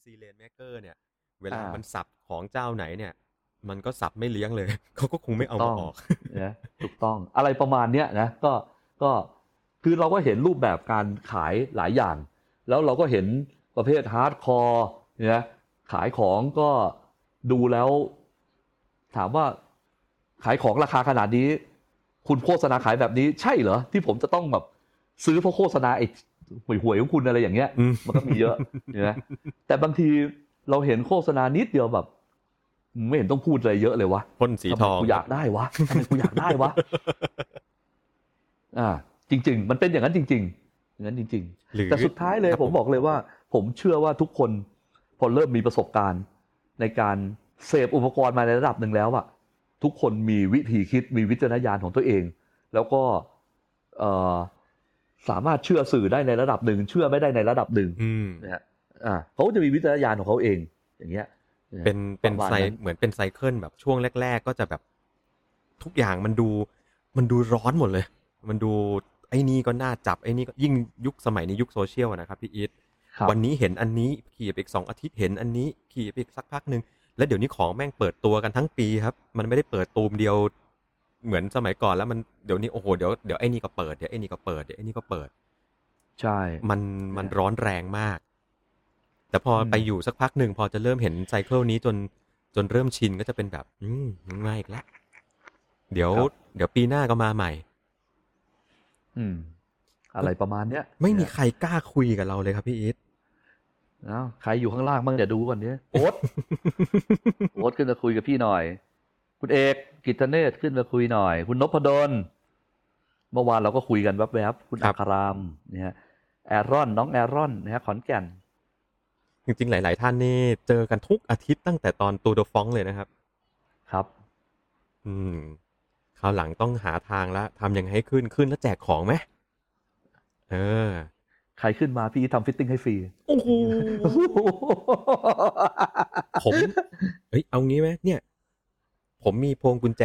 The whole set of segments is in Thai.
PC Lane Maker เนี่ย เวลามันสับของเจ้าไหนเนี่ย มันก็สับไม่เลี้ยงเลย เขาก็คงไม่เอามาออกนะถูกต้องอะไรประมาณเนี้ยนะก็ก็คือเราก็เห็นรูปแบบการขายหลายอย่าง แล้วเราก็เห็นประเภท hardcore เนี่ยขายของก็ดูแล้ว ถามว่าขายของราคาขนาดนี้ คุณโฆษณาขายแบบนี้ใช่เหรอ ที่ผมจะต้องแบบซื้อเพราะโฆษณาไอ้ หวยๆของคุณอะไรอย่างเงี้ย มันก็มีเยอะนะแต่บางทีเราเห็นโฆษณานิดเดียวแบบไม่เห็นต้องพูดอะไรเยอะเลยวะพ่นสีทองกูอยากได้วะทำไมกูอยากได้วะอ่า จริง ๆ มันเป็นอย่างนั้นจริง ๆ อย่างนั้นจริง ๆ แต่สุดท้ายเลยผมบอกเลยว่า ผมเชื่อว่าทุกคนพอเริ่มมีประสบการณ์ในการเสพอุปกรณ์มาในระดับหนึ่งแล้วอะทุกคนมีวิธีคิดมีวิจารณญาณของตัวเอง แล้วก็ สามารถเชื่อสื่อได้ในระดับหนึ่ง เชื่อไม่ได้ในระดับหนึ่งนะฮะอ่าเขาจะมีวิจารณญาณของเขาเอง อย่างเงี้ย เป็นเป็นไซเหมือนเป็นไซเคิลแบบช่วงแรก ๆ ก็จะแบบทุกอย่างมันดูมันดูร้อนหมดเลย มันดูไอ้นี่ก็น่าจับไอ้นี่ก็ยิ่งยุคสมัยนี้ยุคโซเชียลนะครับพี่อีทวันนี้เห็นอันนี้ขี่ไปอีกสองอาทิตย์เห็นอันนี้ขี่ไปอีกสักพักหนึ่งแล้วเดี๋ยวนี้ของแม่งเปิดตัวกันทั้งปีครับ มันไม่ได้เปิดตูมเดียว เหมือนสมัยก่อนแล้วมันเดี๋ยวนี้โอ้โหเดี๋ยวเดี๋ยวไอ้นี่ก็เปิดเดี๋ยวไอ้นี่ก็เปิดเดี๋ยวไอ้นี่ก็เปิด ใช่ มันมันร้อนแรงมาก แต่พอไปอยู่สักพักหนึ่งพอจะเริ่มเห็นไซเคิลนี้จนจนเริ่มชินก็จะเป็นแบบ อืมง่ายอีกแล้วเดี๋ยว เดี๋ยวปีหน้าก็มาใหม่ อืม อะไรประมาณเนี้ยไม่มีใครกล้าคุยกับเราเลยครับพี่อีทนะใครอยู่ข้างล่างบ้างเดี๋ยวดูก่อนเนี้ยโอ๊ตโอ๊ตขึ้นมาคุยกับพี่หน่อย คุณเอกกิตเนตขึ้นมาคุยหน่อย คุณนพดลเมื่อวานเราก็คุยกันแวบๆคุณอัครามเนี่ยแอรอนน้องแอรอนนะฮะขอนแก่น จริงๆ หลาย ๆ ท่านนี่เจอกันทุกอาทิตย์ตั้งแต่ตอน Tour de France เลยนะครับ ครับ อืมคราวหลังต้องหาทางแล้วทำยังไงให้ขึ้นขึ้นแล้วแจกของไหมเออ ใครขึ้นมาพี่ทำ fitting ให้ฟรีโอ้โหผมเฮ้ยเอางี้ไหมเนี่ย ผมมีพวงกุญแจ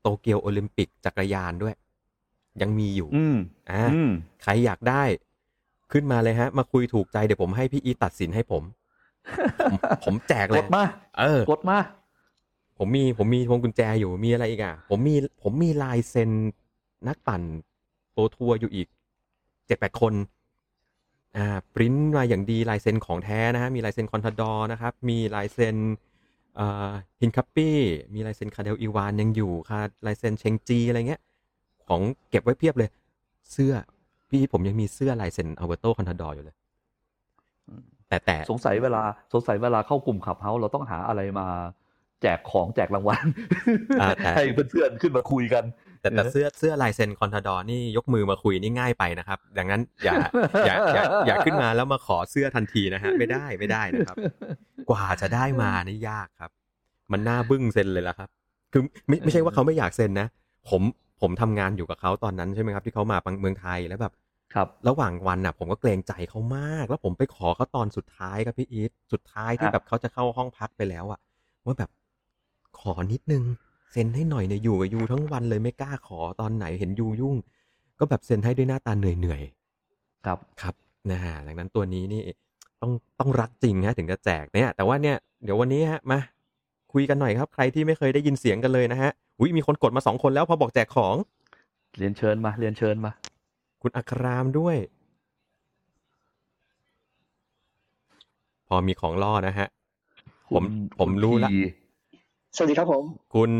โตเกียวโอลิมปิกจักรยานด้วย ยังมีอยู่ อืมอ่าใครอยากได้ ขึ้นมาเลยฮะ มาคุยถูกใจเดี๋ยวผมให้พี่อีตัดสินให้ผม ผมแจกเลยกดมาเออกดมาผมมีผมมีพวงกุญแจอยู่มีอะไรอีกอะ ผมมีผมมีลายเซ็นนักปั่น Pro Tour อยู่อีกเจ็ดแปดคน อ่าปริ้นมาอย่างดีลายเซ็นของแท้นะฮะมีลายเซ็น Contador นะครับ มีลายเซ็นอ่า Hincapie มีลายเซ็น Cadel Evans ยังอยู่ค่ะลายเซ็นเชงจีอะไรเงี้ย ของเก็บไว้เพียบเลย เสื้อพี่ผมยังมีเสื้อลายเซ็น Alberto Contador อยู่เลยแต่แต่สงสัยเวลาสงสัยเวลาเข้ากลุ่ม Clubhouse เราต้องหาอะไรมา แจกของแจกรางวัลให้เพื่อนๆขึ้นมาคุยกัน แต่แต่เสื้อเสื้อลายเซ็นคอนทาดอนี่ยกมือมาคุยนี่ง่ายไปนะครับ ดังนั้นอย่าอย่าอย่าอย่าขึ้นมาแล้วมาขอเสื้อทันทีนะฮะไม่ได้ไม่ได้นะครับ กว่าจะได้มานี่ยากครับ มันน่าบึ้งเซ็นเลยละครับ คือไม่ไม่ใช่ว่าเขาไม่อยากเซ็นนะผมผมทำงานอยู่กับเขาตอนนั้นใช่ไหมครับที่เขามาเมืองไทยแล้วแบบครับระหว่างวันน่ะ ผมก็เกรงใจเขามาก แล้วผมไปขอเขาตอนสุดท้ายครับพี่อีทสุดท้ายที่แบบเขาจะเข้าห้องพักไปแล้วอะว่าแบบขอนิดนึง เซ็นให้หน่อยเนี่ยอยู่กับยูทั้งวันเลยไม่กล้าขอตอนไหนเห็นยูยุ่ง ก็แบบเซ็นให้ด้วยหน้าตาเหนื่อยเหนื่อยครับครับนะฮะดังนั้นตัวนี้นี่ต้องต้องรักจริงฮะถึงจะแจกเนี่ย แต่ว่าเนี่ยเดี๋ยววันนี้ฮะมาคุยกันหน่อยครับ ใครที่ไม่เคยได้ยินเสียงกันเลยนะฮะอุ้ยมีคนกดมาสองคนแล้วพอบอกแจกของ เรียนเชิญมาเรียนเชิญมา คุณอัครามด้วย พอมีของล่อนะฮะผมผมรู้ละ สวัสดีครับผม คุณ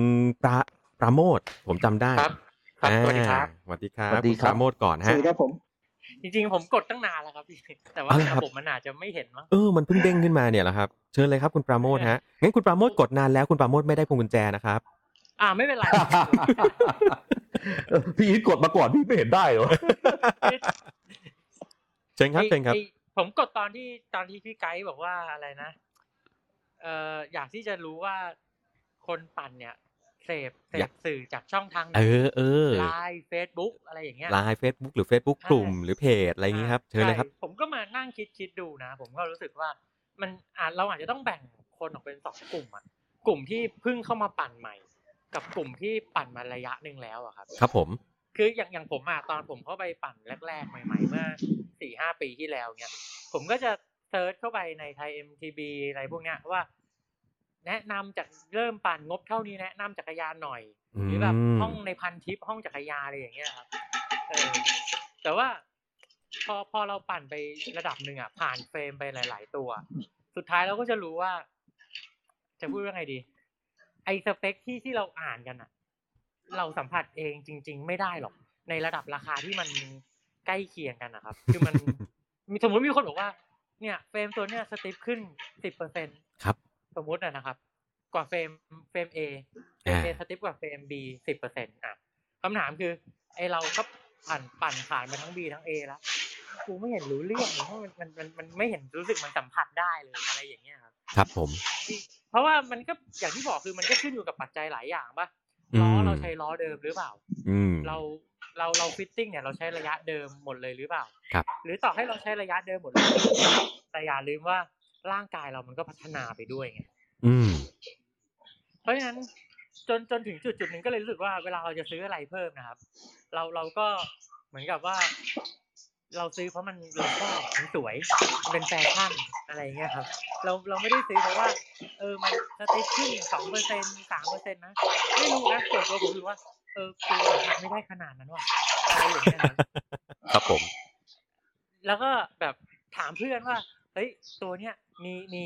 ปราปราโมทผมจำได้ครับครับสวัสดีครับสวัสดีครับสวัสดีครับปราโมทก่อนฮะสวัสดีครับผม จริงๆ ผมกดตั้งนานแล้วครับพี่แต่ว่าระบบมันอาจจะไม่เห็นมั้งเออมันเพิ่งเด้งขึ้นมาเนี่ยแหละครับเชิญเลยครับคุณปราโมทฮะงั้นคุณปราโมทกดนานแล้วคุณปราโมทไม่ได้พวงกุญแจนะครับ อ่าไม่เป็นไรพี่อีทกดมาก่อนพี่ไม่เห็นได้เหรอเชิญครับเชิญครับ ผมกดตอนที่ตอนที่พี่ไกด์บอกว่าอะไรนะเอ่ออยากที่จะรู้ว่า คนปั่นเนี่ยเสพเสพสื่อจากช่องทางเออเออไลน์เฟซบุ๊กอะไรอย่างเงี้ยไลน์เฟซบุ๊กหรือเฟซบุ๊กกลุ่มหรือเพจอะไรอย่างงี้ครับเชิญเลยครับ ผมก็มานั่งคิดคิดดูนะ ผมก็รู้สึกว่ามันอาจเราอาจจะต้องแบ่งคนออกเป็นสองกลุ่มอะกลุ่มที่เพิ่งเข้ามาปั่นใหม่ กับกลุ่มที่ปั่นมาระยะหนึ่งแล้วอะครับ ครับผม คืออย่างอย่างผมอะตอนผมเข้าไปปั่นแรกๆ ใหม่ๆ เมื่อสี่ห้าปีที่แล้วเนี่ยผมก็จะเซิร์ชเข้าไปในไทย MTB อะไรพวกเนี้ยว่า แนะนำจากเริ่มปั่นงบเท่านี้แนะนำจักรยานหน่อย หรือแบบมห้องในพันทิปห้องจักรยานอะไรอย่างเงี้ยครับเออแต่ว่าพอพอเราปั่นไประดับหนึ่งอะผ่านเฟรมไปหลาย ๆ ตัว สุดท้ายเราก็จะรู้ว่า จะพูดว่าไงดี ไอสเปคที่ที่เราอ่านกันอะ เราสัมผัสเองจริง ๆ ไม่ได้หรอก ในระดับราคาที่มันใกล้เคียงกันนะครับ คือมันมีสมมติมีคนบอกว่า เนี่ย frame ตัวเนี้ย stiff ขึ้นสิบเปอร์เซ็นครับ สมมุติอะนะครับ กว่า frame frame A frame A stiff กว่า frame B สิบเปอร์เซ็นต์อะคำถามคือ ไอเราก็ปั่นปั่นผ่านมาทั้ง B ทั้ง A แล้วกูไม่เห็นรู้เรื่องเลยเพราะมันมันมันมันไม่เห็นรู้สึกมันสัมผัสได้เลยอะไรอย่างเงี้ยครับ ครับผม เพราะว่ามันก็อย่างที่บอกคือมันก็ขึ้นอยู่กับปัจจัยหลายอย่างป่ะอืมล้อเราใช้ล้อเดิมหรือเปล่าอืมเราเราเรา fitting เนี่ยเราใช้ระยะเดิมหมดเลยหรือเปล่า ครับ หรือต่อให้เราใช้ระยะเดิมหมดเลยแต่อย่าลืมว่า ร่างกายเรามันก็พัฒนาไปด้วยไงอืมเพราะฉะนั้นจนจนถึงจุดจุดหนึ่งก็เลยรู้สึกว่าเวลาเราจะซื้ออะไรเพิ่มนะครับ เราเราก็เหมือนกับว่า เราซื้อเพราะมันเราชอบมันสวยมันเป็นแฟชั่นอะไรอย่างเงี้ยครับ เราเราไม่ได้ซื้อเพราะว่า เออมันสติ๊กขึ้นสองเปอร์เซ็นสามเปอร์เซ็นนะไม่รู้นะส่วนตัวผมรู้สึกว่าเออกูสัมผัสไม่ได้ขนาดนั้นว่ะอะไรอย่างเงี้ยครับครับผม แล้วก็แบบถามเพื่อนว่า เฮ้ยตัวเนี้ยมีมี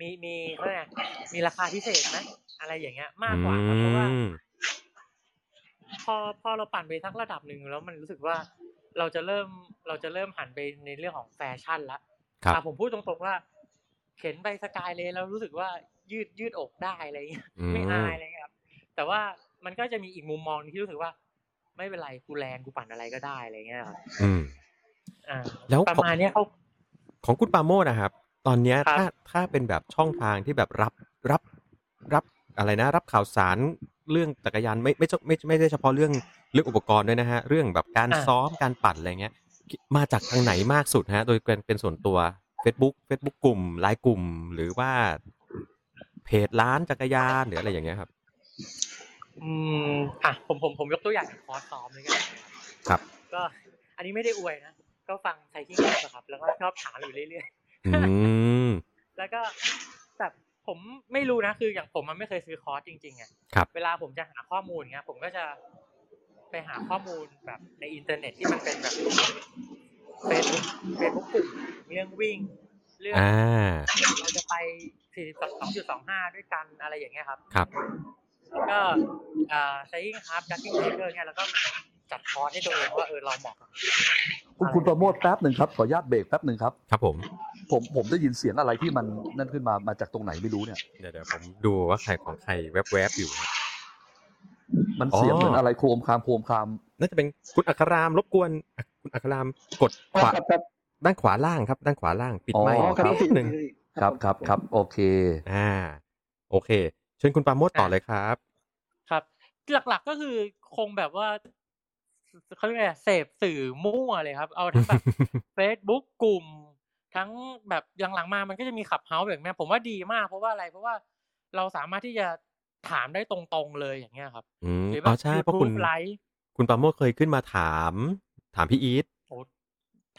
มีมีเขาเรียกไงมีราคาพิเศษไหมอะไรอย่างเงี้ย มากกว่าครับเพราะว่าอืมพอพอเราปั่นไปสักระดับหนึ่งแล้วมันรู้สึกว่าเราจะเริ่มเราจะเริ่มหันไปในเรื่องของแฟชั่นละครับอะผมพูดตรงๆว่า เข็นไปสกายเลยแล้วรู้สึกว่ายืดยืดอกได้อะไรเงี้ยอืมไม่อายอะไรเงี้ยครับ แต่ว่ามันก็จะมีอีกมุมมองที่รู้สึกว่า ไม่เป็นไรกูแรงกูปั่นอะไรก็ได้อะไรเงี้ยครับอืมอ่าแล้วประมาณเนี้ยเขา ของคุณปราโมทนะครับ ตอนเนี้ยครับถ้าถ้าเป็นแบบช่องทางที่แบบรับรับรับอะไรนะ รับข่าวสารเรื่องจักรยานไม่ไม่ไม่ไม่ได้เฉพาะเรื่องเรื่องอุปกรณ์ด้วยนะฮะ เรื่องแบบการซ้อมการปั่นอะไรเงี้ย มาจากทางไหนมากสุดฮะ โดยเป็นเป็นส่วนตัว Facebook Facebook กลุ่มไลน์กลุ่ม หรือว่าเพจร้านจักรยานหรืออะไรอย่างเงี้ยครับ อืมอะผมผมผมยกตัวอย่างคอร์สซ้อมเลยกันครับ ก็อันนี้ไม่ได้อวยนะ ก็ฟังไทยที่แครับ แล้วก็ชอบถามอยู่เรื่อยอืมๆแล้วก็แต่ผมไม่รู้นะคืออย่างผมมันไม่เคยซื้อคอร์สจริงๆอะครับเวลาผมจะหาข้อมูลเงี้ยผมก็จะไปหาข้อมูลแบบในอินเทอร์เน็ตที่มันเป็นแบบเฟซบุ๊กเฟซบุ๊กกลุ่มเรื่องวิ่ง เรื่องอ่าเราจะไป42.25 ด้วยกันอะไรอย่างเงี้ยครับ ครับก็อ่าใช้ครับดักกิ้งเทเกอร์เนี่ยแล้วก็มาจัดคอร์สให้ตัวเองว่าเออเราเหมาะกับ คุณคุณประโมทแป๊บหนึ่งครับขออนุญาตเบรกแป๊บหนึ่งครับครับผม ผมผมได้ยินเสียงอะไรที่มันนั่นขึ้นมามาจากตรงไหนไม่รู้เนี่ยเดี๋ยวเดี๋ยวผมดูว่าใครของใครแวบๆอยู่ครับมันเสียงอ๋อเหมือนอะไรโครมครามโครมครามน่าจะเป็นคุณอัครรามรบกวนอะคุณอัครรามกดขวาครับครับด้านขวาล่างครับ ด้านขวาล่างปิดอ๋อไมค์อ๋อครับนิดหนึ่งครับครับครับโอเค อ่า โอเคเชิญคุณปราโมทต่อเลยครับ ครับ หลักๆก็คือคงแบบว่า เขาเรียกไงเสพสื่อมั่วเลยครับ เอาทั้งแบบ Facebook กลุ่ม ทั้งแบบหลังๆมามันก็จะมีขับเฮาส์แบบเนี้ยผมว่าดีมากเพราะว่าอะไรเพราะว่าเราสามารถที่จะถามได้ตรงๆเลยอย่างเงี้ยครับอืมหรือแบอ๋อบใช่เพราะคุณไลฟ์คุณปราโมทเคยขึ้นมาถาม ถามพี่อีทโอ้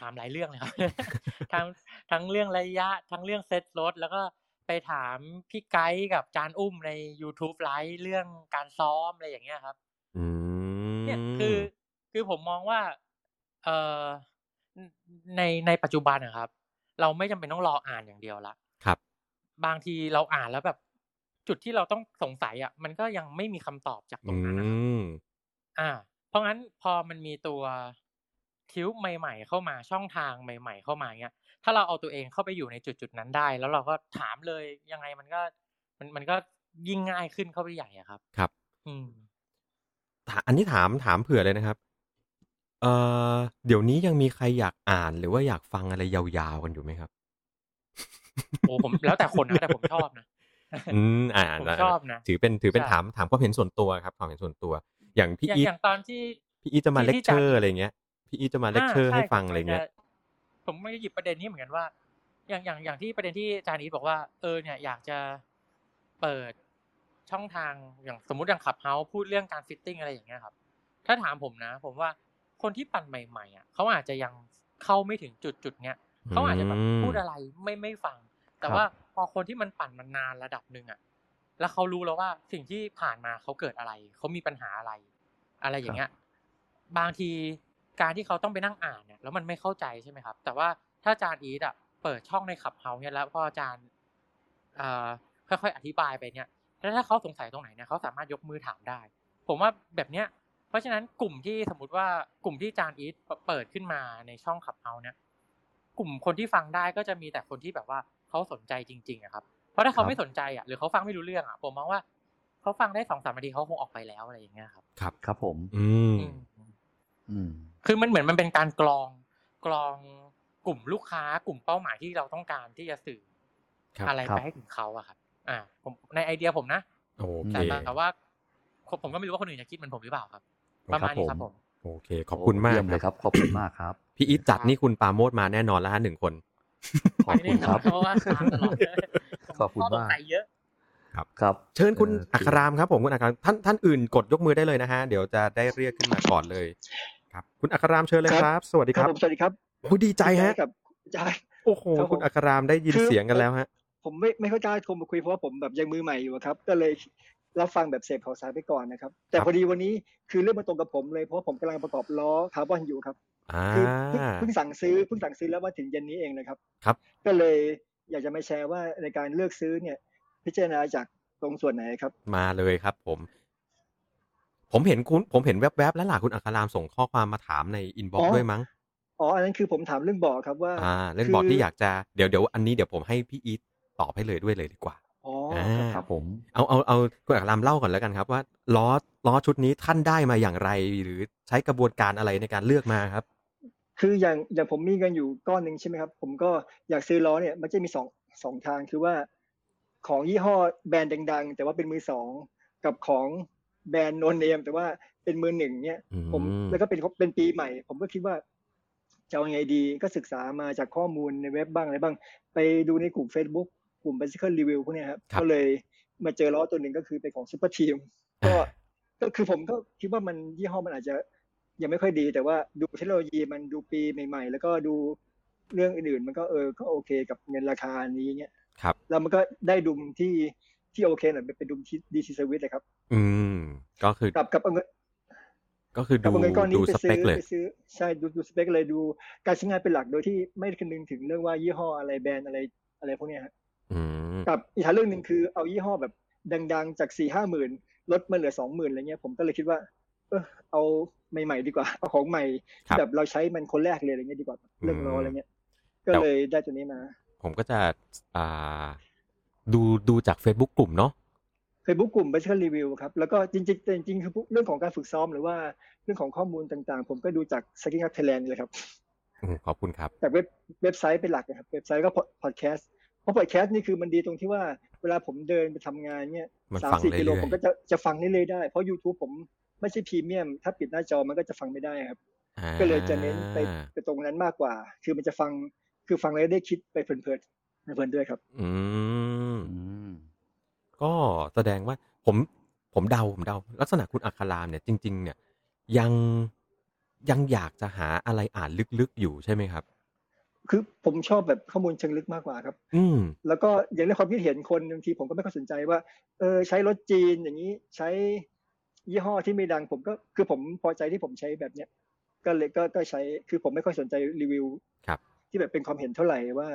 ถามหลายเรื่องเลยครับทั้งทั้งเรื่องระยะ ทั้งเรื่องเซ็ตรถ แล้วก็ไปถามพี่ไกด์กับจานอุ้มใน YouTube ไลฟ์เรื่องการซ้อมอะไรอย่างเงี้ยครับอืมเนี่ยคือ คือผมมองว่าเอ่อในในปัจจุบันนะครับ เราไม่จำเป็นต้องรออ่านอย่างเดียวละครับ บางทีเราอ่านแล้วแบบ จุดที่เราต้องสงสัยอะ มันก็ยังไม่มีคำตอบจากตรอืงนั้นนะครับมอ่า เพราะงั้นพอมันมีตัวทิวใหม่ ๆ เข้ามาช่องทางใหม่ ๆ เข้ามาเงี้ยถ้าเราเอาตัวเองเข้าไปอยู่ในจุดจุดๆนั้นได้ แล้วเราก็ถามเลยยังไงมันก็ มันมันก็ยิ่งง่ายขึ้นเข้าไปใหญ่อะครับ ครับ อืมถาอันนี้ถามถามเผื่อเลยนะครับ เอ่อ เดี๋ยวนี้ยังมีใครอยากอ่านหรือว่าอยากฟังอะไรยาวๆกันอยู่ไหมครับ โอ้ผมแล้วแต่คนนะแต่ผมชอบนะอืมอ่าผมชอบนะถือเป็นถือเป็นใช่ถามถามความเห็นส่วนตัวครับความเห็นส่วนตัว อย่างพี่อย่างอีทอย่างตอนที่พี่อีทจะมาที่เลคที่เชอร์จะอะไรเงี้ยพี่อีทจะมาเลคเชอร์าให้ผมฟังอะไรเงี้ยจผมไม่ได้หยิบประเด็นนี้เหมือนกันว่า อย่างอย่างอย่างที่ประเด็นที่อาจารย์อีทบอกว่า เออเนี่ยอยากจะเปิดช่องทางอย่างสมมุติอย่าง Clubhouse พูดเรื่องการ fitting อะไรอย่างเงี้ยครับ ถ้าถามผมนะ ผมว่า คนที่ปั่นใหม่ๆอะเขาอาจจะยังเข้าไม่ถึงจุดจุดๆเนี้ยเขาอาจจะแบบอืมพูดอะไรไม่ไม่ฟัง แต่ครับว่าพอคนที่มันปั่นมานานระดับหนึ่งอะ แล้วเขารู้แล้วว่าสิ่งที่ผ่านมาเขาเกิดอะไรเขามีปัญหาอะไร อะไรอย่างเงี้ย บางทีการที่เขาต้องไปนั่งอ่านเนี่ยแล้วมันไม่เข้าใจใช่ไหมครับ แต่ว่าถ้าอาจารย์อีทอะเปิดช่องในขับเฮาเนี่ยแล้วพออาจารย์เอ่อค่อยๆอธิบายไปเนี่ยแล้วถ้าเขาสงสัยตรงไหนเนี่ยเขาสามารถยกมือถามได้ ผมว่าแบบเนี้ย เพราะฉะนั้นกลุ่มที่สมมติว่ากลุ่มที่อาจารย์อีทเปิดขึ้นมาในช่องขับเฮาเนี่ยกลุ่มคนที่ฟังได้ก็จะมีแต่คนที่แบบว่าเขาสนใจจริงๆอะครับ เพราะถ้าเขาครับไม่สนใจอะหรือเขาฟังไม่รู้เรื่องอะผมมองว่าเขาฟังได้สองสามนาทีเขาคงออกไปแล้วอะไรอย่างเงี้ยครับ ครับครับผม อืมอืมอืมคือมันเหมือนมันเป็นการกรองกรองกลุ่มลูกค้ากลุ่มเป้าหมายที่เราต้องการที่จะสื่อครับอะไรครับไปให้ถึงเขาอะครับ อ่า ผมในไอเดียผมนะโอเคแต่แต่ว่าผมผมก็ไม่รู้ว่าคนอื่นจะคิดเหมือนผมหรือเปล่าครับ ประมาณนี้ครับผมโอเค ขอบคุณมากเยี่ยมเลยครับ ขอบคุณมากครับ พี่อีทจัดนี่คุณปราโมดมาแน่นอนแล้วฮะหนึ่งคน ขอบคุณครับเพราะว่าตามตลอดขอบคุณข้สงมากสัยเยอะครับ เชิญคุณเอออัครามครับผมคุณอัครามท่านท่านอื่นกดยกมือได้เลยนะฮะเดี๋ยวจะได้เรียกขึ้นมาก่อนเลย ครับ คุณอัครามเชิญเลยครับ สวัสดีคครัรับบผมสวัสดีครับโอ้ยดีใจฮะกับใจโอ้โหครับผมคุณอัครามได้ยินคือเสียงกันแล้วฮะ ผมไม่ไม่ค่อยกล้าโทรมาคุยเพราะว่าผมแบบยังมือใหม่อยู่อะครับ ก็เลยรับฟังแบบเสพข่าวสารไปก่อนนะครับ แต่ครับพอดีวันนี้คือเรื่องมาตรงกับผมเลยเพราะว่าผมกำลังประกอบล้อคาร์บอนอยู่ครับอ่าคือเพิ่งเพิ่งสั่งซื้อเพิ่งสั่งซื้อแล้วมาถึงเย็นนี้เองนะครับ ครับ ก็เลยอยากจะมาแชร์ว่าในการเลือกซื้อเนี่ย พิจารณาจากตรงส่วนไหนครับ มาเลยครับ ผม ผมเห็นคุณผมเห็นแวบๆแล้วล่ะคุณอัครามส่งข้อความมาถามใน inbox ด้วยมั้งอ๋ออันนั้นคือผมถามเรื่องบ่อครับว่า อ่าเล่นคืบอร์ดที่อยากจะเดี๋ยวเดี๋ยวอันนี้เดี๋ยวผมให้พี่อีท ตอบให้เลยด้วยเลยดีกว่าอ๋ออ่าครับผม เอาเอาเอาคุณอัครามเล่าก่อนแล้วกันครับ ว่าล้อล้อชุดนี้ท่านได้มาอย่างไร หรือใช้กระบวนการอะไรในการเลือกมาครับ คืออย่างอย่างผมมีเงินอยู่ก้อนหนึ่งใช่ไหมครับ ผมก็อยากซื้อล้อเนี่ยมันจะมีสองสองทางคือว่า ของยี่ห้อแบรนด์ดัง ๆ แต่ว่าเป็นมือสองกับของแบรนด์โนนเนมแต่ว่าเป็นมือหนึ่งเนี่ยอืมผมแล้วก็เป็นเป็นปีใหม่ ผมก็คิดว่าจะเอายังไงดีก็ศึกษามาจากข้อมูลในเว็บบ้างอะไรบ้าง ไปดูในกลุ่ม Facebook กลุ่ม bicycle review พวกเนี้ยครับครับก็เลยมาเจอล้อตัวหนึ่งก็คือเป็นของ Superteam ก็อ่าก็คือผมก็คิดว่ามันยี่ห้อมันอาจจะยังไม่ค่อยดี แต่ว่าดูเทคโนโลยีมันดูปีใหม่ ๆ แล้วก็ดูเรื่องอื่นๆ มันก็เออก็โอเคกับเงินราคานี้เนี้ยครับแล้วมันก็ได้ดุมที่ที่โอเคหน่อยเป็นดุมที่ DT Swiss เลยครับ อืม ก็คือกับกับเอาเงินก็คือกับดูเอาเงินก้อนนี้ดูไปสซื้เปอคเลยไปซื้อใช่ดูดูสเปคเลยดูการใช้งานเป็นหลักโดยที่ไม่ได้คำนึงถึงเรื่องว่ายี่ห้ออะไรแบรนด์อะไรอะไรพวกเนี้ยฮะอืม กับอีกทางเรื่องหนึ่งคือเอายี่ห้อแบบดัง ๆ จากสี่ห้าหมื่นลดมาเหลือสองหมื่นอะไรเงี้ยผมก็เลยคิดว่า เออเอาใหม่ๆดีกว่าเอาของใหม่ครับที่แบบเราใช้มันคนแรกเลยอะไรเงี้ยดีกว่าเรื่องรออะไรเงี้ย ก็แต่เลยได้ตัวนี้มา ผมก็จะอ่าดูดูจาก Facebook กลุ่มเนาะเคยบุ๊กกลุ่ม bicycle review ครับ แล้วก็จริงๆแต่จริงๆคือเรื่องของการฝึกซ้อมหรือว่าเรื่องของข้อมูลต่างๆ ผมก็ดูจาก Skiing Up Thailand เลยครับอืมขอบคุณครับ จากเว็บเว็บไซต์เป็นหลักนะครับ เว็บไซต์ก็พอดแคสต์ เพราะพอดแคสต์นี่คือมันดีตรงที่ว่าเวลาผมเดินไปทำงานเนี่ยมันสามฟังสี่กิโลเรื่อยๆผมก็จะจะฟังเรื่อยๆได้ เพราะ YouTube ผมไม่ใช่พรีเมียม ถ้าปิดหน้าจอมันก็จะฟังไม่ได้ครับอ่าก็เลยจะเน้นไปไปตรงนั้นมากกว่า คือมันจะฟังคือฟังแล้วได้คิดไปเพลินๆเพลินๆด้วยครับอืมอืมก็แสดงว่าผมผมเดาผมเดา ลักษณะคุณอัครามเนี่ยจริง ๆ เนี่ยยังยังอยากจะหาอะไรอ่านลึกๆอยู่ใช่ไหมครับ คือผมชอบแบบข้อมูลเชิงลึกมากกว่าครับ อืมแล้วก็อย่างในความคิดเห็นคนบางทีผมก็ไม่ค่อยสนใจว่า เออใช้รถจีนอย่างนี้ใช้ยี่ห้อที่ไม่ดังผมก็คือผมพอใจที่ผมใช้แบบเนี้ยก็เลยก็ก็ใช้คือผมไม่ค่อยสนใจรีวิวครับ ที่แบบเป็นความเห็นเท่าไหร่ว่า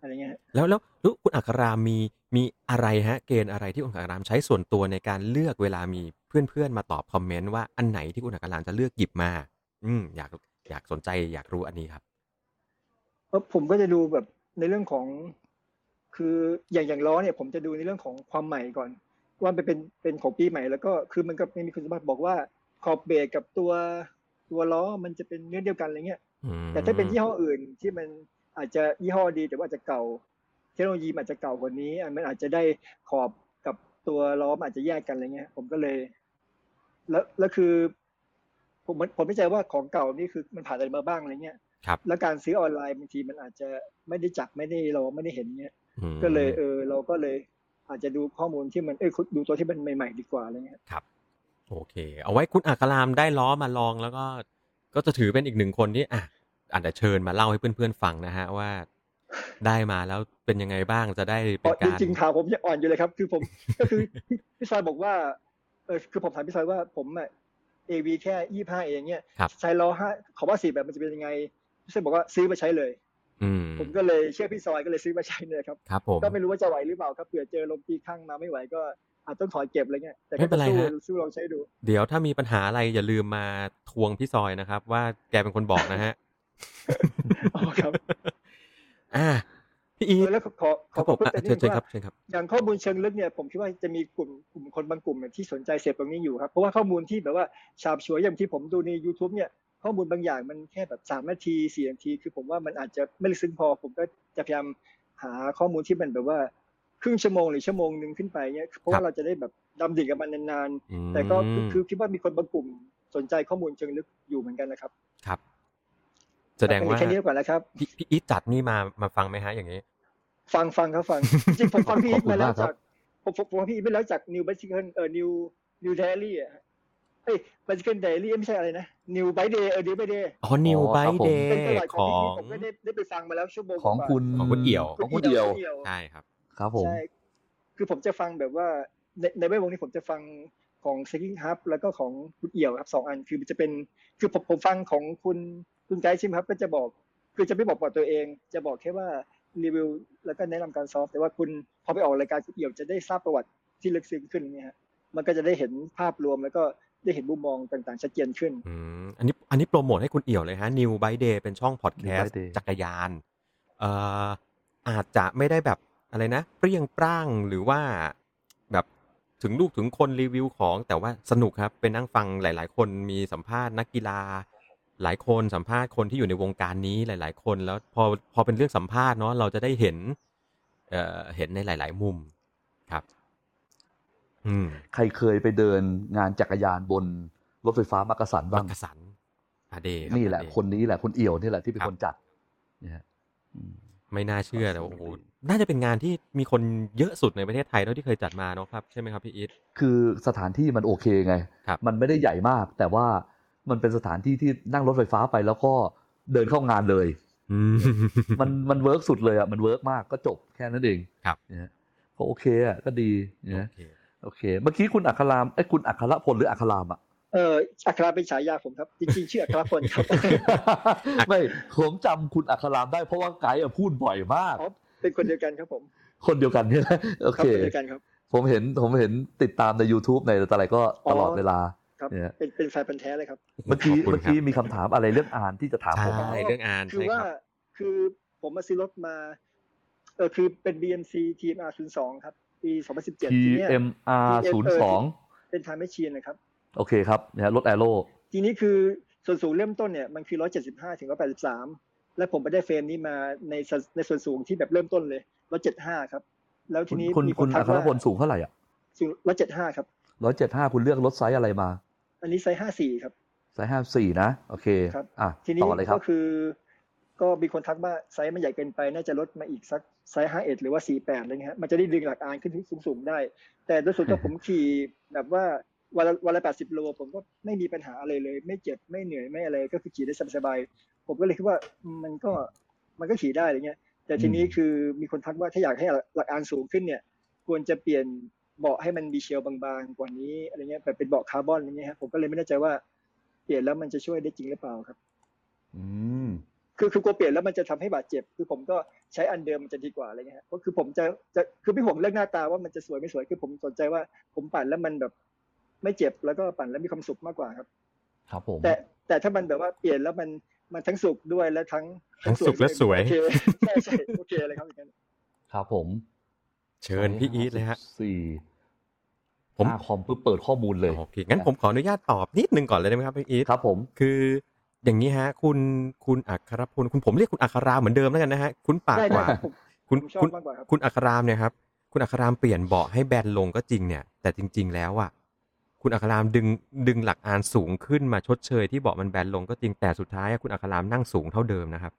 อะไรเงี้ยฮะแล้วแล้วแล้วคุณอัครามมีมีอะไรฮะ เกณฑ์อะไรที่คุณอัครามใช้ส่วนตัวในการเลือกเวลามีเพื่อนๆมาตอบคอมเมนต์ว่าอันไหนที่คุณอัครามจะเลือกหยิบมา อืมอยากอยากสนใจอยากรู้อันนี้ครับ เพราะผมก็จะดูแบบในเรื่องของ คืออย่างอย่างล้อเนี่ย ผมจะดูในเรื่องของความใหม่ก่อน ว่ามันเป็นเป็นของปีใหม่แล้วก็คือมันก็ไม่มีคุณสมบัติบอกว่าขอบเบรกกับตัวตัวล้อมันจะเป็นเนื้อเดียวกันอะไรเงี้ยอืมแต่ถ้าเป็นยี่ห้ออื่นที่มันอาจจะยี่ห้อดีแต่ว่าอาจจะเก่า เทคโนโลยีมันอาจจะเก่ากว่านี้อะมันอาจจะได้ขอบกับตัวล้อมนอาจจะแยกกันอะไรเงี้ย ผมก็เลย แล้วแล้วคือ ผมผมไม่ใจว่าของเก่านี่คือมันผ่านอะไรมาบ้างอะไรเงี้ยครับ แล้วการซื้อออนไลน์บางทีมันอาจจะไม่ได้จับไม่ได้เราไม่ได้เห็นเงี้ยอืมก็เลยเออเราก็เลยอาจจะดูข้อมูลที่มันเอ้ยดูตัวที่มันใหม่ ๆ ดีกว่าอะไรเงี้ยครับ โอเค เอาไว้คุณอัครามได้ล้อมาลองแล้วก็ก็จะถือเป็นอีกหนึ่งคนที่อะอาจจะเชิญมาเล่าให้เพื่อนๆฟังนะฮะว่าได้มาแล้วเป็นยังไงบ้างจะได้เป็อ๋นอการจริงๆข่าวผมยังอ่อนอยู่เลยครับ คือผมก็คือพี่พี่ซอยบอกว่าเออคือผมถามพี่ซอยว่าผมอะเอวีแค่ยี่ห้าเองเนี่ยครับใช้ล้อห้าขอว่าสี่แบบมันจะเป็นยังไง พี่ซอยบอกว่าซื้อมาใช้เลยอืมผมก็เลยเชื่อพี่ซอยก็เลยซื้อมาใช้เนี่ยครับครับผมก็ไม่รู้ว่าจะไหวหรือเปล่าครับเผื่อเจอลมตีข้างมาไม่ไหวก็อาจต้องถอยเก็บอะไรเงี้ยแต่ไม่ก็เป็นไรสู้ฮะสู้ลองใช้ดู เดี๋ยวถ้ามีปัญหาอะไรอย่าลืมมาทวงพี่ซอยนะครับ ว่าแกเป็นคนบอกนะฮะอ๋อครับอ่าพี่อีทแล้วขอขครัอบผมเพิ่มอะเติมนิเชิดญนึงว่าเชิญครับเชิญครับ อย่างข้อมูลเชิงลึกเนี่ยผมคิดว่าจะมีกลุ่มกลุ่มคนบางกลุ่มเนี่ยที่สนใจเสพตรงนี้อยู่ครับ เพราะว่าข้อมูลที่แบบว่าฉาบฉวยอย่างที่ผมดูใน YouTube เนี่ย ข้อมูลบางอย่างมันแค่แบบสามนาทีสี่นาที คือผมว่ามันอาจจะไม่ลึกซึ้งพอ ผมก็จะพยายามหาข้อมูลที่มันแบบว่าครึ่งชั่วโมงหรือชั่วโมงหนึ่งขึ้นไปเนี่ยเพราะครัว่าบเราจะได้แบบดำดิ่งกับมันนานอืมๆแต่ก็คือคือคิดว่ามีคนบางกลุ่มสนใจข้อมูลเชิงลึกอยู่เหมือนกันนะครับ ครับ แสดงว่าแค่นี้ก่อนนะครับพี่พี่อีทจัดนี่มามาฟังไหมฮะอย่างนี้ ฟังฟังครับฟัง จริงๆผมฟังพี่ขอีอบทคุณมาแล้วมากครัจาบกผมผมผมฟังพี่อีทมาแล้วจาก New Bicycle เอ่อ New New Diary อะ เอ้ย Bicycle Diary ไม่ใช่อะไรนะ New Bike Day เออ New Bike Day อ๋อ New อ๋อครับ By ผม Day เป็นตลาดขของอพี่งผมก็ได้ได้ไปฟังมาแล้วชั่วโมงของกว่าคุณของคุณเอี่ยวของคุณเดียวใช่ครับ ครับผมใช่คือผมจะฟังแบบว่าในในเว็บวงนี้ผมจะฟังของ s e k i n g Hub แล้วก็ของคุณเอี่ยวครับสองอันคือมันจะเป็นคือผมผมฟังของคุณคุณไกด์ใช่ไหมครับก็จะบอกคือจะไม่บอกว่าตัวเอง จะบอกแค่ว่ารีวิวแล้วก็แนะนำการซอฟต์แต่ว่าคุณพอไปออกรายการคุณเอี่ยวจะได้ทราบประวัติที่ลึกซึ้งขึ้นอย่างเงี้ยฮะมันก็จะได้เห็นภาพรวมแล้วก็ ได้เห็นมุมมองต่างๆชัดเจนขึ้นอืมอันนี้อันนี้โปรโมทให้คุณเอี่ยวเลยฮะ New By Day เป็นช่องพอดแคส New ต์ by Day จักรยานเอ่ออาจจะไม่ได้แบบอะไรนะ เปรี้ยงปร้างหรือว่าแบบถึงลูกถึงคนรีวิวของแต่ว่าสนุกครับ เป็นนั่งฟังหลาย ๆ คนมีสัมภาษณ์นักกีฬา หลายคนสัมภาษณ์คนที่อยู่ในวงการนี้หลาย ๆ คนแล้วพอพอเป็นเรื่องสัมภาษณ์เนาะเราจะได้เห็นเอ่อเห็นในหลาย ๆ มุมครับอืม ใครเคยไปเดินงานจักรยานบนรถไฟฟ้ามักกะสันบับ้างกกะสันอาเดย์ครับนี่แหละอาเดย์คนนี้แหละคนเอี่ยวนี่แหละที่เป็นครับคนจัดเนี่ยฮะอืมไม่น่าเชื่อแต่ว่าสนุโอ้กโหดีน่าจะเป็นงานที่มีคนเยอะสุดในประเทศไทยเท่าที่เคยจัดมาเนาะครับ ใช่ไหมครับพี่อีทคือสถานที่มันโอเคไงครับมันไม่ได้ใหญ่มาก แต่ว่ามันเป็นสถานที่ที่นั่งรถไฟฟ้าไปแล้วก็เดินเข้างานเลยอืมมันมัน work สุดเลยอะมัน work มากก็จบแค่นั้นเองครับเนี่ยก็โอเคอะก็ดีเนี่ย โอเคโอเค เมื่อกี้คุณอัครามเอ้ยคุณอัครพลหรืออัครามอะเอออัคราเป็นฉายาผมครับ จริงๆชื่ออัครพลครับ ไม่ผมจำคุณอัครามได้เพราะว่าไกด์อะพูดบ่อยมากอ๋อเป็นคนเดียวกันครับผม คนเดียวกันเนี่ยนะโอเคครับคนเดียวกันครับ ผมเห็นผมเห็นติดตามใน YouTube ในอะไรก็ตลอดอ๋อเวลาครับเนี่ยเป็นเป็นแฟนพันธุ์แท้เลยครับ เมื่อกี้ขอบคุณเมื่อกี้ครับมีคำถามอะไรเรื่องอ่านที่จะถามผมใช่เรื่องอ่านคือใช่ว่าครับคือผมมาซื้อรถมาเออคือเป็น BMC TMR 02ครับ ปี 2017ทีเนี้ย TMR 02เป็นทางแมชชีนนะครับ โอเคครับนะฮะรถแอโร่ทีนี้คือส่วนสูงเริ่มต้นเนี่ยมันคือ 175 ถึง 183 แล้วผมไปได้เฟรมนี้มาในสในส่วนสูงที่แบบเริ่มต้นเลย 175 ครับ แล้วทีนี้คุณมีคุณทัอักครว่าพลสูงเท่าไหร่อะสูง175 ครับ 175 คุณเลือกรถไซส์อะไรมา อันนี้ไซส์ 54 ครับไซส์ 54 นะ โอเคครับอะทีนี้ต่อเลยครับก็คือ ก็มีคนทักว่าไซส์มันใหญ่เกินไป น่าจะลดมาอีกสักไซส์51หรือว่า48อะไรเงี้ยฮะมันจะได้ดึงหลักอานขึ้นที่สูงๆได้ แต่โดยส่วนตัวผมขี่แบบว่าวันละวันละ80โลผมก็ไม่มีปัญหาอะไรเลย ไม่เจ็บไม่เหนื่อยไม่อะไรก็คือขี่ได้สบายๆผมก็เลยคิดว่ามันก็มันก็ขี่ได้อะไรเงี้ย แต่ทีนี้อืมคือมีคนทักว่าถ้าอยากให้หลักอานสูงขึ้นเนี่ย ควรจะเปลี่ยนเบาะให้มันดีเชลบางๆ กว่านี้อะไรเงี้ยแบบเป็นเบาะคาร์บอนอะไรเงี้ยฮะผมก็เลยไม่แน่ใจว่าเปลี่ยนแล้วมันจะช่วยได้จริงหรือเปล่าครับ อืม คือคือกลัวเปลี่ยนแล้วมันจะทำให้บาดเจ็บ คือผมก็ใช้อันเดิมมันจะดีกว่าอะไรเงี้ยฮะก็คือผมจะจะคือไม่ห่วงเรื่องหน้าตาว่ามันจะสวยไม่สวยคือผมสนใจว่า ผมปั่นแล้วมันแบบไม่เจ็บแล้วก็ปั่นแล้วมีความสุขมากกว่าครับ ครับผมแต่แต่ถ้ามันแบบว่าเปลี่ยนแล้วมันมันทั้งสุขด้วยและทั้งทั้งสุขและสวยโอเคใช่ใช่โอเคเลยครับอย่างนั้นครับผม เชิญพี่อีทเลยฮะสี่ผมหน้าคอมเพื่อเปิดข้อมูลเลยโอเคงั้นผมขออนุญาตตอบนิดนึงก่อนเลยได้ไหมครับพี่อีทครับผมคือ อย่างนี้ฮะ คุณคุณอัครพลคุณผมเรียกคุณอัครามเหมือนเดิมแล้วกันนะฮะคุณปากได้กได้ว่าครับผมคุณผมชอคุบณมากกว่าครับคุณอัครามเนี่ยครับ คุณอัครามเปลี่ยนเบาะให้แบนลงก็จริงเนี่ย แต่จริง ๆ แล้วอะคุณอัครามดึงดึงหลักอานสูงขึ้นมาชดเชยที่เบาะมันแบนลงก็จริงแต่สุดท้ายอะคุณอัครามนั่งสูงเท่าเดิมนะครับ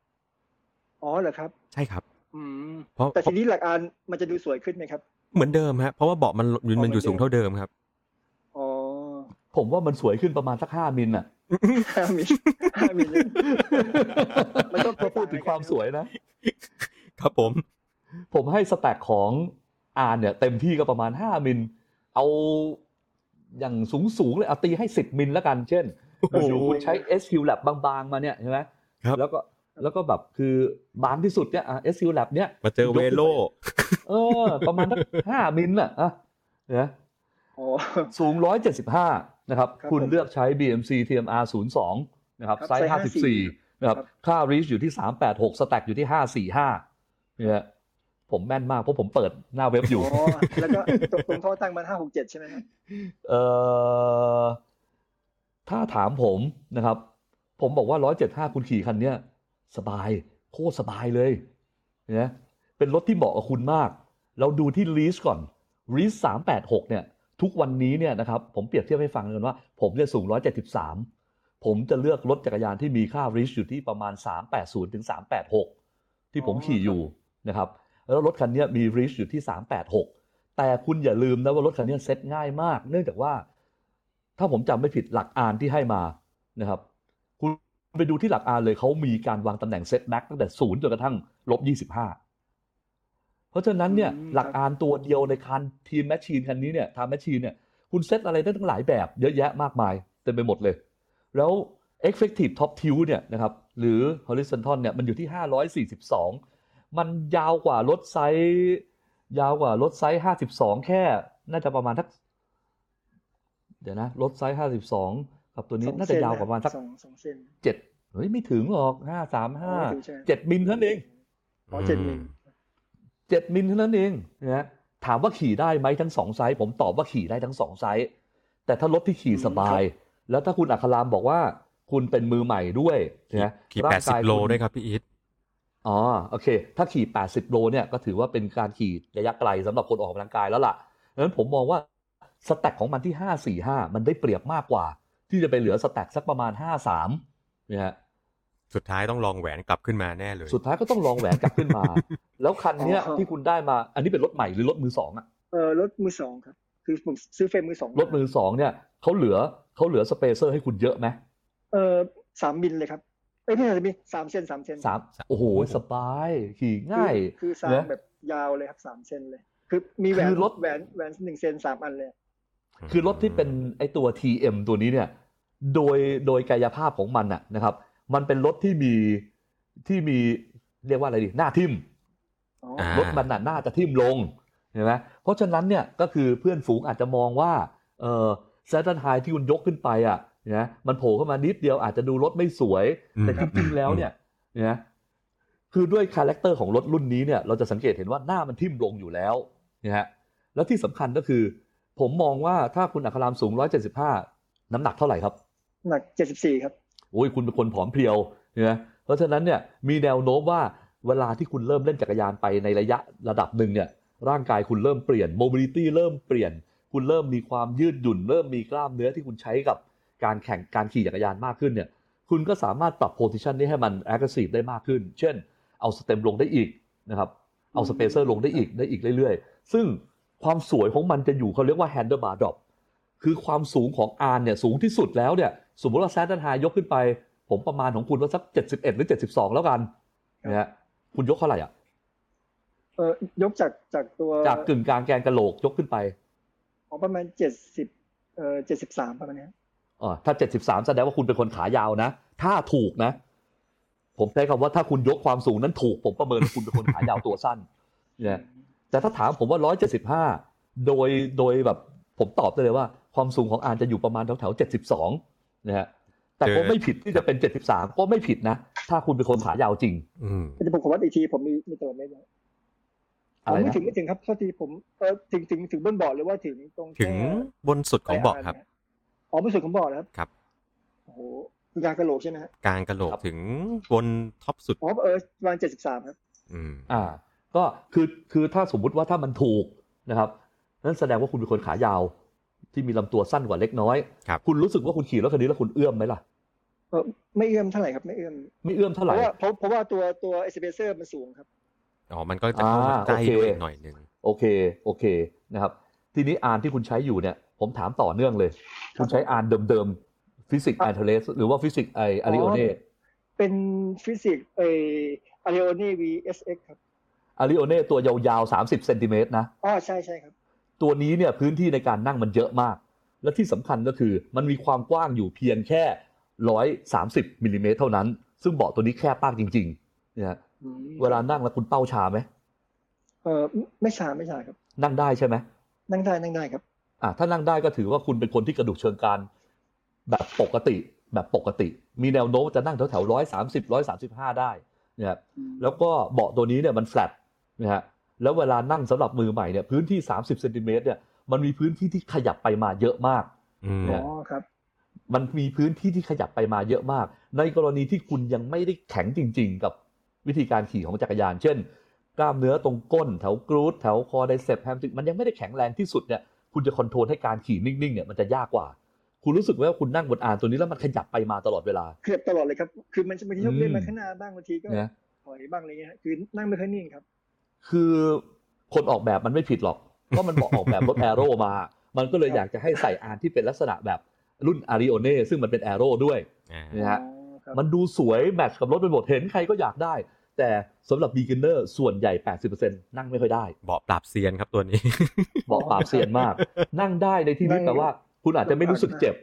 อ๋อเหรอครับ ใช่ครับอืมเพราะแต่ทีนี้หลักอานมันจะดูสวยขึ้นไหมครับ เหมือนเดิมฮะเพราะว่าเบาะมันมันอยู่สูงเท่าเดิมครับ อ๋อผมว่ามันสวยขึ้นประมาณสักห้ามิลอะ ห้ามิลห้ามิลมันก็พอพูดถึงความสวยนะ ครับผม ผมให้สแต็กของอานเนี่ย เต็มที่ก็ประมาณ5มิล เอาอย่างสูงสูงๆเลยเอาตีให้10มิลแล้วกัน เช่นโอ้โหอยู่คุณใช้ SQ Lab บางๆ มาเนี่ยใช่ไหมครับแล้วก็แล้วก็แบบคือบางที่สุดเนี่ยอะ SQ Lab เนี่ยมาเจอ Velo เออ ประมาณสักห้ามิลน่ะอะนะโอ้สูง175 นะครับครับคุณผมเลือกใช้ BMC TMR 02นะครับครับไซส์ไซส์54นะครับครับค่า reach อยู่ที่ 386สแต็กอยู่ที่ 545เนี่ยผมแม่นมากเพราะผมเปิดหน้าเว็บอยู่อ๋อแล้วก็ตรงตรงท่อตั้งมันห้าหกเจ็ดใช่ไหมครับเอ่อถ้าถามผมนะครับ ผมบอกว่า175คุณขี่คันเนี้ยสบายโคตรสบายเลยนะเป็นรถที่เหมาะกับคุณมาก เราดูที่ lease ก่อน lease 386เนี่ย ทุกวันนี้เนี่ยนะครับผมเปรียบเทียบให้ฟังกันว่า ผมเนี่ยสูง 173 ผมจะเลือกรถจักรยานที่มีค่า reach อยู่ที่ประมาณ 380ถึง386 ที่ผมขี่อยู่นะครับแล้วรถคันนี้มี reach อยู่ที่ 386 แต่คุณอย่าลืมนะว่ารถคันนี้เซ็ตง่ายมาก เนื่องจากว่า ถ้าผมจำไม่ผิดหลักอานที่ให้มานะครับ คุณไปดูที่หลักอานเลยเขามีการวางตำแหน่ง setback ตั้งแต่ศูนย์จนกระทั่งลบยี่สิบห้า เพราะฉะนั้นเนี่ยอืมหลักอานตัวเดียวในคัน Teammachine คันนี้เนี่ย Teammachine เนี่ยคุณเซตอะไรได้ตั้งหลายแบบเยอะแยะมากมายเต็มไปหมดเลย แล้ว effective top tube เนี่ยนะครับหรือ horizontal เนี่ยมันอยู่ที่ 542 มันยาวกว่ารถไซส์ยาวกว่ารถไซส์ 52 แค่น่าจะประมาณสักเดี๋ยวนะรถไซส์ 52 กับตัวนี้สองน่าจะเซยาวกว่าประมาณสักสองสองเส้นเจ็ดเฮ้ยไม่ถึงหรอกห้าสามห้าอ๋อไม่ถึงใช่ไหมเจ็ดมิลเท่านั้นเองอ๋อเจ็ดมิล เจ็ดมิลเท่านั้นเองนะฮะถามว่าขี่ได้ไหมทั้งสองไซส์ผมตอบว่าขี่ได้ทั้งสองไซส์แต่ถ้ารถที่ขี่สบาย แล้วถ้าคุณอัครามบอกว่าคุณเป็นมือใหม่ด้วยนะขี่ร่าแปงดสิกาบยโลคุณด้วยครับพี่อีทอ๋อโอเค ถ้าขี่ 80 โลเนี่ยก็ถือว่าเป็นการขี่ระยะไกลสำหรับคนออกกำลังกายแล้วล่ะดังนั้นผมมองว่า stack ของมันที่ 545 มันได้เปรียบมากกว่า ที่จะไปเหลือ stack สักประมาณ 53เนี่ยฮะ สุดท้ายต้องลองแหวนกลับขึ้นมาแน่เลย สุดท้ายก็ต้องลองแหวนกลับขึ้นมา แล้วคันเนี้ยที่คุณได้มา อันนี้เป็นรถใหม่หรือรถมือสองอะเออรถมือสองครับ คือผมซื้อ frame มือสองรถมือสองเนี่ยเขาเหลือเขาเหลือ spacer ให้คุณเยอะไหมเออสามมิลเลยครับเอ้ยไม่ใช่มิลสามเซนสามเซนสามโอ้โหสบายขี่ง่าย คือคือสามนะแบบยาวเลยครับสามเซนเลย คือมีแหวนคือรถแหวนแหวนหนึ่งเซนสามอันเลย คือรถที่เป็นไอตัว TM ตัวนี้เนี่ย โดยโดยกายภาพของมันน่ะนะครับ มันเป็นรถที่มีที่มีเรียกว่าอะไรดีหน้าทิ่มอ๋ออ่ารถมันน่ะหน้าจะทิ่มลงเห็นไหมเพราะฉะนั้นเนี่ยก็คือเพื่อนฝูงอาจจะมองว่าเออ stack height ที่คุณยกขึ้นไปอะนะมันโผล่เข้ามานิดเดียวอาจจะดูรถไม่สวยอืมแต่จริงๆแล้วเนี่ยนะคือด้วย character ของรถรุ่นนี้เนี่ยเราจะสังเกตเห็นว่าหน้ามันทิ่มลงอยู่แล้วนะฮะแล้วที่สำคัญก็คือ ผมมองว่าถ้าคุณอัครามสูง 175 น้ำหนักเท่าไหร่ครับ หนักเจ็ดสิบสี่ครับ โอ้ยคุณเป็นคนผอมเพรียวนะเพราะฉะนั้นเนี่ยมีแนวโน้มว่าเวลาที่คุณเริ่มเล่นจักรยานไปในระยะระดับหนึ่งเนี่ยร่างกายคุณเริ่มเปลี่ยน mobility เริ่มเปลี่ยน คุณเริ่มมีความยืดหยุ่น เริ่มมีกล้ามเนื้อที่คุณใช้กับการแข่งการขี่จักรยานมากขึ้นเนี่ยคุณก็สามารถปรับ position นี้ให้มัน aggressive ได้มากขึ้น เช่น เอา stem ลงได้อีกนะครับเอา spacer ลงได้อีกได้อีกเรื่อยๆ ซึ่งความสวยของมันจะอยู่เขาเรียกว่า handlebar drop คือความสูงของอานเนี่ยสูงที่สุดแล้วเนี่ย สมมติว่าแซนตันไฮยกขึ้นไป ผมประมาณของคุณว่าสัก71หรือ72แล้วกันนะฮะคุณยกเท่าไหร่อะเออยกจากจากตัวจากกึ่งกลางแกนกะโหลกยกขึ้นไปอ๋อประมาณเจ็ดสิบเออเจ็ดสิบสามประมาณนี้อ๋อถ้า73แสดงว่าคุณเป็นคนขายาวนะ ถ้าถูกนะ ผมใช้คำว่าถ้าคุณยกความสูงนั้นถูก ผมประเมินว่าคุณเป็นคนขายาวตัวสั้นเนี่ยแต่ถ้าถามผมว่า175โดยโดยแบบผมตอบได้เลยว่า ความสูงของอานจะอยู่ประมาณแถวแถว72 นะฮะแต่ก็ไม่ผิดที่จะเป็น73ก็ไม่ผิดนะ ถ้าคุณเป็นคนขายาวจริง อืมแต่ผมขอวัดอีกทีผมมีมีตัวเลขไว้ผอะมไรไม่นะถึงไม่ถึงครับเท่าที่ผมเออถึงถึงถึงบนบอร์ดหรือว่าถึงตรงถึงแค่บนสุดของเบาะครับอ๋อบนสุดของเบาะนะครับครับโอ้โหคือกลางกระโหลกใช่ไหมฮะกลางกระโหลกถึงบน top สุดอ๋อเออประมาณเจ็ดสิบสามครับ อืม อ่า ก็คือคือถ้าสมมุติว่าถ้ามันถูกนะครับนั่นแสดงว่าคุณเป็นคนขายาว ที่มีลำตัวสั้นกว่าเล็กน้อยครับคุณรู้สึกว่าคุณขี่รถคันนี้แล้วคุณเอื้อมไหมล่ะเออไม่เอื้อมเท่าไหร่ครับไม่เอื้อมไม่เอื้อมเท่าไหร่เพราะว่าเพราะเพราะว่าตัวตัวเอ spacer มันสูงครับอ๋อมันก็จะเข้ามาอ่าใกล้โอเคด้วยหน่อยหนึ่งโอเคโอเคนะครับ ทีนี้อานที่คุณใช้อยู่เนี่ย ผมถามต่อเนื่องเลย คุณใช้อานเดิมๆ Fizik Antares หรือว่า Fizik ไอ Arioneเป็น Fizik เออ Arione VSX ครับ Arione ตัวยาวๆ30เซนติเมตรนะอ๋อใช่ใช่ครับ ตัวนี้เนี่ยพื้นที่ในการนั่งมันเยอะมาก และที่สำคัญก็คือมันมีความกว้างอยู่เพียงแค่ 130มิลลิเมตรเท่านั้น ซึ่งเบาะตัวนี้แคบมากจริงๆเนี่ยอืมเวลานั่งแล้วคุณเป้าชาไหมเออไม่ชาไม่ชาครับ นั่งได้ใช่ไหมนั่งได้นั่งได้ครับอะถ้านั่งได้ก็ถือว่าคุณเป็นคนที่กระดูกเชิงกรานแบบปกติแบบปกติ มีแนวโน้มจะนั่งแถวแถวร้อยสามสิบร้อยสามสิบห้าได้เนี่ยแล้วก็เบาะตัวนี้เนี่ยมันแฟลตนะฮะ แล้วเวลานั่งสำหรับมือใหม่เนี่ยพื้นที่ 30เซนติเมตรเนี่ยมันมีพื้นที่ที่ขยับไปมาเยอะมากอืมอ๋อครับ มันมีพื้นที่ที่ขยับไปมาเยอะมาก ในกรณีที่คุณยังไม่ได้แข็งจริง ๆ กับวิธีการขี่ของจักรยาน เช่น กล้ามเนื้อตรงก้นแถว glute แถว quadriceps hamstring มันยังไม่ได้แข็งแรงที่สุดเนี่ยคุณจะ control ให้การขี่นิ่งๆเนี่ยมันจะยากกว่า คุณรู้สึกไหมว่าคุณนั่งบนอานตัวนี้แล้วมันขยับไปมาตลอดเวลาเครียดตลอดเลยครับ คือมันจะบางทีชอบเลื่อนมาข้างหน้าบ้างบางทีก็นะถอยบ้างอะไรเงี้ยฮะคือนั่งไม่ค่อยนิ่งครับ คือคนออกแบบมันไม่ผิดหรอกเพราะมันบอกออกแบบรถ aero มา มันก็เลยอยากจะให้ใส่อานที่เป็นลักษณะแบบรุ่นอาริโอเน่ซึ่งมันเป็นแอโร่ด้วยอ่านะฮะอ๋อครับมันดูสวยแมทช์กับรถไปหมดเห็นใครก็อยากได้ แต่สำหรับ beginner ส่วนใหญ่ 80%นั่งไม่ค่อยได้ เบาะปราบเซียนครับตัวนี้บอกปราบเซียนมาก นั่งได้ในที่นี้แปลว่า คุณอาจจะไม่รู้สึกเจ็บ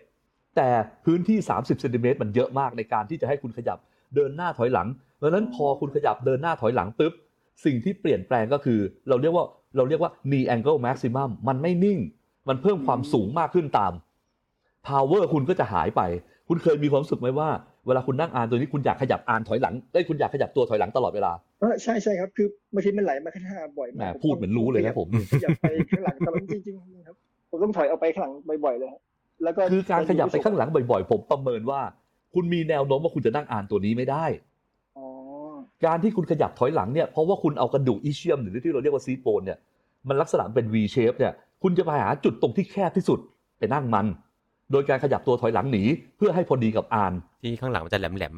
แต่พื้นที่ 30เซนติเมตรมันเยอะมากในการที่จะให้คุณขยับเดินหน้าถอยหลังเพราะฉะนั้นพอคุณขยับเดินหน้าถอยหลังปุ๊บ สิ่งที่เปลี่ยนแปลงก็คือเราเรียกว่าเราเรียกว่า knee angle maximum มันไม่นิ่ง มันเพิ่มความสูงมากขึ้นตาม power คุณก็จะหายไป คุณเคยมีความรู้สึกไหมว่า เวลาคุณนั่งอ่านตัวนี้คุณอยากขยับอ่านถอยหลังเอ้ยคุณอยากขยับตัวถอยหลังตลอดเวลาเออใช่ใช่ครับคือบางทีมันไหลมาข้างหน้าบ่อยแหมมากพูดเหมือนรู้เลยนะผมอยากไปข้างหลังตลอดจริงๆครับผมต้องถอยออกไปข้างหลังบ่อยๆเลยฮะแล้วก็คือการขยับไปข้างหลังบ่อยๆ ผมประเมินว่า คุณมีแนวโน้มว่าคุณจะนั่งอ่านตัวนี้ไม่ได้อ๋อ การที่คุณขยับถอยหลังเนี่ยเพราะว่าคุณเอากระดูกอีเชียมหรือที่เราเรียกว่าซีโปนเนี่ยมันลักษณะเป็น V shape เนี่ยคุณจะไปหาจุดตรงที่แคบที่สุดไปนั่งมัน โดยการขยับตัวถอยหลังหนีเพื่อให้พอดีกับอาน ที่ข้างหลังมันจะแหลมแหลม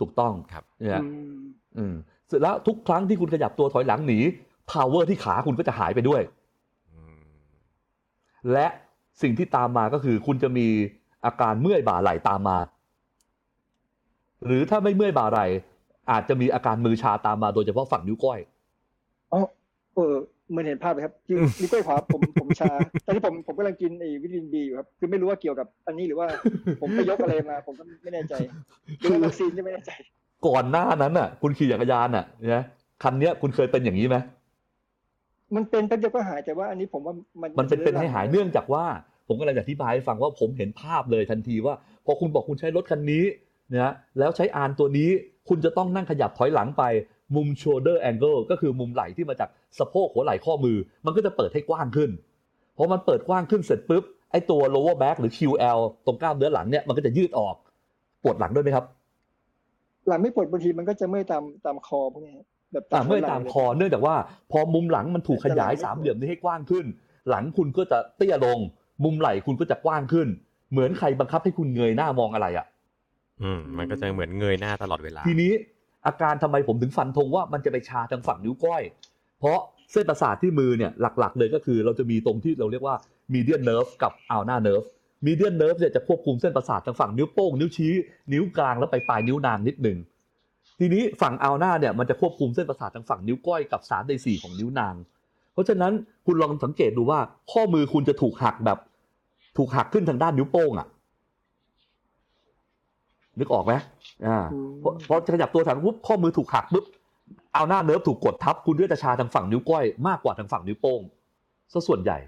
ถูกต้องครับเนี่ยอืมอืมเสร็จแล้วทุกครั้งที่คุณขยับตัวถอยหลังหนี power ที่ขาคุณก็จะหายไปด้วยๆอืมและสิ่งที่ตามมาก็คือคุณจะมีอาการเมื่อยบ่าไหล่ตามมา หรือถ้าไม่เมื่อยบ่าไหล่ อาจจะมีอาการมือชาตามมาโดยเฉพาะฝั่งนิ้วก้อยอ๋อเออเหมือนเห็นภาพเลยครับคือนิ้วก้อยขวาผมผมชาตอนที่ผมผมกำลังกินไอ้วิตามินบีอยู่ครับคือไม่รู้ว่าเกี่ยวกับอันนี้หรือว่า ผมไปยกอะไรมา ผมก็ไม่แน่ใจหรือว่าวัคซีนก็ไม่แน่ใจ ก่อนหน้านั้นน่ะ คุณขี่จักรยานน่ะนะคันเนี้ยคุณเคยเป็นอย่างนี้ไหมมันเป็นแป๊บเดียวก็หายแต่ว่าอันนี้ผมว่ามันมันเป็นเป็นให้หายเนื่องจากว่า ผมกำลังจะอธิบายให้ฟังว่าผมเห็นภาพเลยทันทีว่า พอคุณบอกคุณใช้รถคันนี้นะแล้วใช้อานตัวนี้ คุณจะต้องนั่งขยับถอยหลังไปมุม shoulder angle ก็คือมุมไหล่ที่มาจากสะโพกหัวไหล่ข้อมือ มันก็จะเปิดให้กว้างขึ้นพอมันเปิดกว้างขึ้นเสร็จปุ๊บไอ้ตัว lower back หรือ QL ตรงกล้ามเนื้อหลังเนี่ยมันก็จะยืดออกปวดหลังด้วยไหมครับ หลังไม่ปวดบางทีมันก็จะเมื่อยตามตามคอพวกนี้ฮะแบบอ่าเมื่อยตามหัวไหล่คอเนื่องจากว่า พอมุมหลังมันถูกขยายสามเหลี่ยมนี้ให้กว้างขึ้น หลังคุณก็จะเตี้ยลง มุมไหล่คุณก็จะกว้างขึ้น เหมือนใครบังคับให้คุณเงยหน้ามองอะไรอะ อืมมันก็จะเหมือนเงยหน้าตลอดเวลา ทีนี้อาการทำไมผมถึงฟันธงว่ามันจะไปชาทางฝั่งนิ้วก้อย เพราะเส้นประสาทที่มือเนี่ยหลัก ๆ เลยก็คือเราจะมีตรงที่เราเรียกว่า median nerve กับ ulnar nerve median nerve เนี่ยจะควบคุมเส้นประสาททางฝั่งนิ้วโป้งนิ้วชี้ นิ้วกลางแล้วไปปลายนิ้วนางนิดหนึ่งทีนี้ฝั่ง ulnar เนี่ยมันจะควบคุมเส้นประสาททางฝั่งนิ้วก้อยกับ3ใน4ของนิ้วนาง เพราะฉะนั้นคุณลองสังเกตดูว่าข้อมือคุณจะถูกหักแบบ ถูกหักขึ้นทางด้านนิ้วโป้งอะ นึกออกไหมอ่าอืมพอพอขยับตัวถางปุ๊บข้อมือถูกหักปุ๊บเอาหน้าเนิร์ฟถูกกดทับคุณก็จะชาทางฝั่งนิ้วก้อยมากกว่าทางฝั่งนิ้วโป้งซะส่วนใหญ่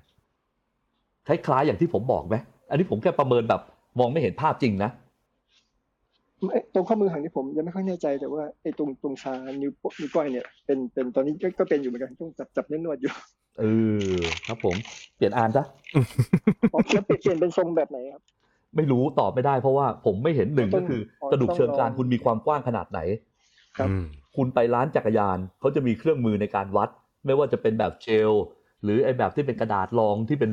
คล้ายๆอย่างที่ผมบอกไหมอันนี้ผมแค่ประเมินแบบมองไม่เห็นภาพจริงนะเอ้ยตรงข้อมือหักนี่ผมยังไม่ค่อยแน่ใจแต่ว่าไอ้ตรงตรงชานิ้วโป้นิ้วก้อยเนี่ยเป็นเป็นตอนนี้ก็ก็เป็นอยู่เหมือนกันต้องจับจับนวดๆอยู่เออครับผมเปลี่ยนอ่านซะอ๋อแล้วเปลี่ยนเปลี่ยนเป็นทรงแบบไหนครับ ไม่รู้ตอบไม่ได้เพราะว่าผมไม่เห็นหนึ่งต้ก็องคืออ๋อกระดูกเชิงกรานต้องลองคุณมีความกว้างขนาดไหน ครับอืมคุณไปร้านจักรยานเขาจะมีเครื่องมือในการวัด ไม่ว่าจะเป็นแบบเจลหรือไอ้แบบที่เป็นกระดาษรองที่เป็น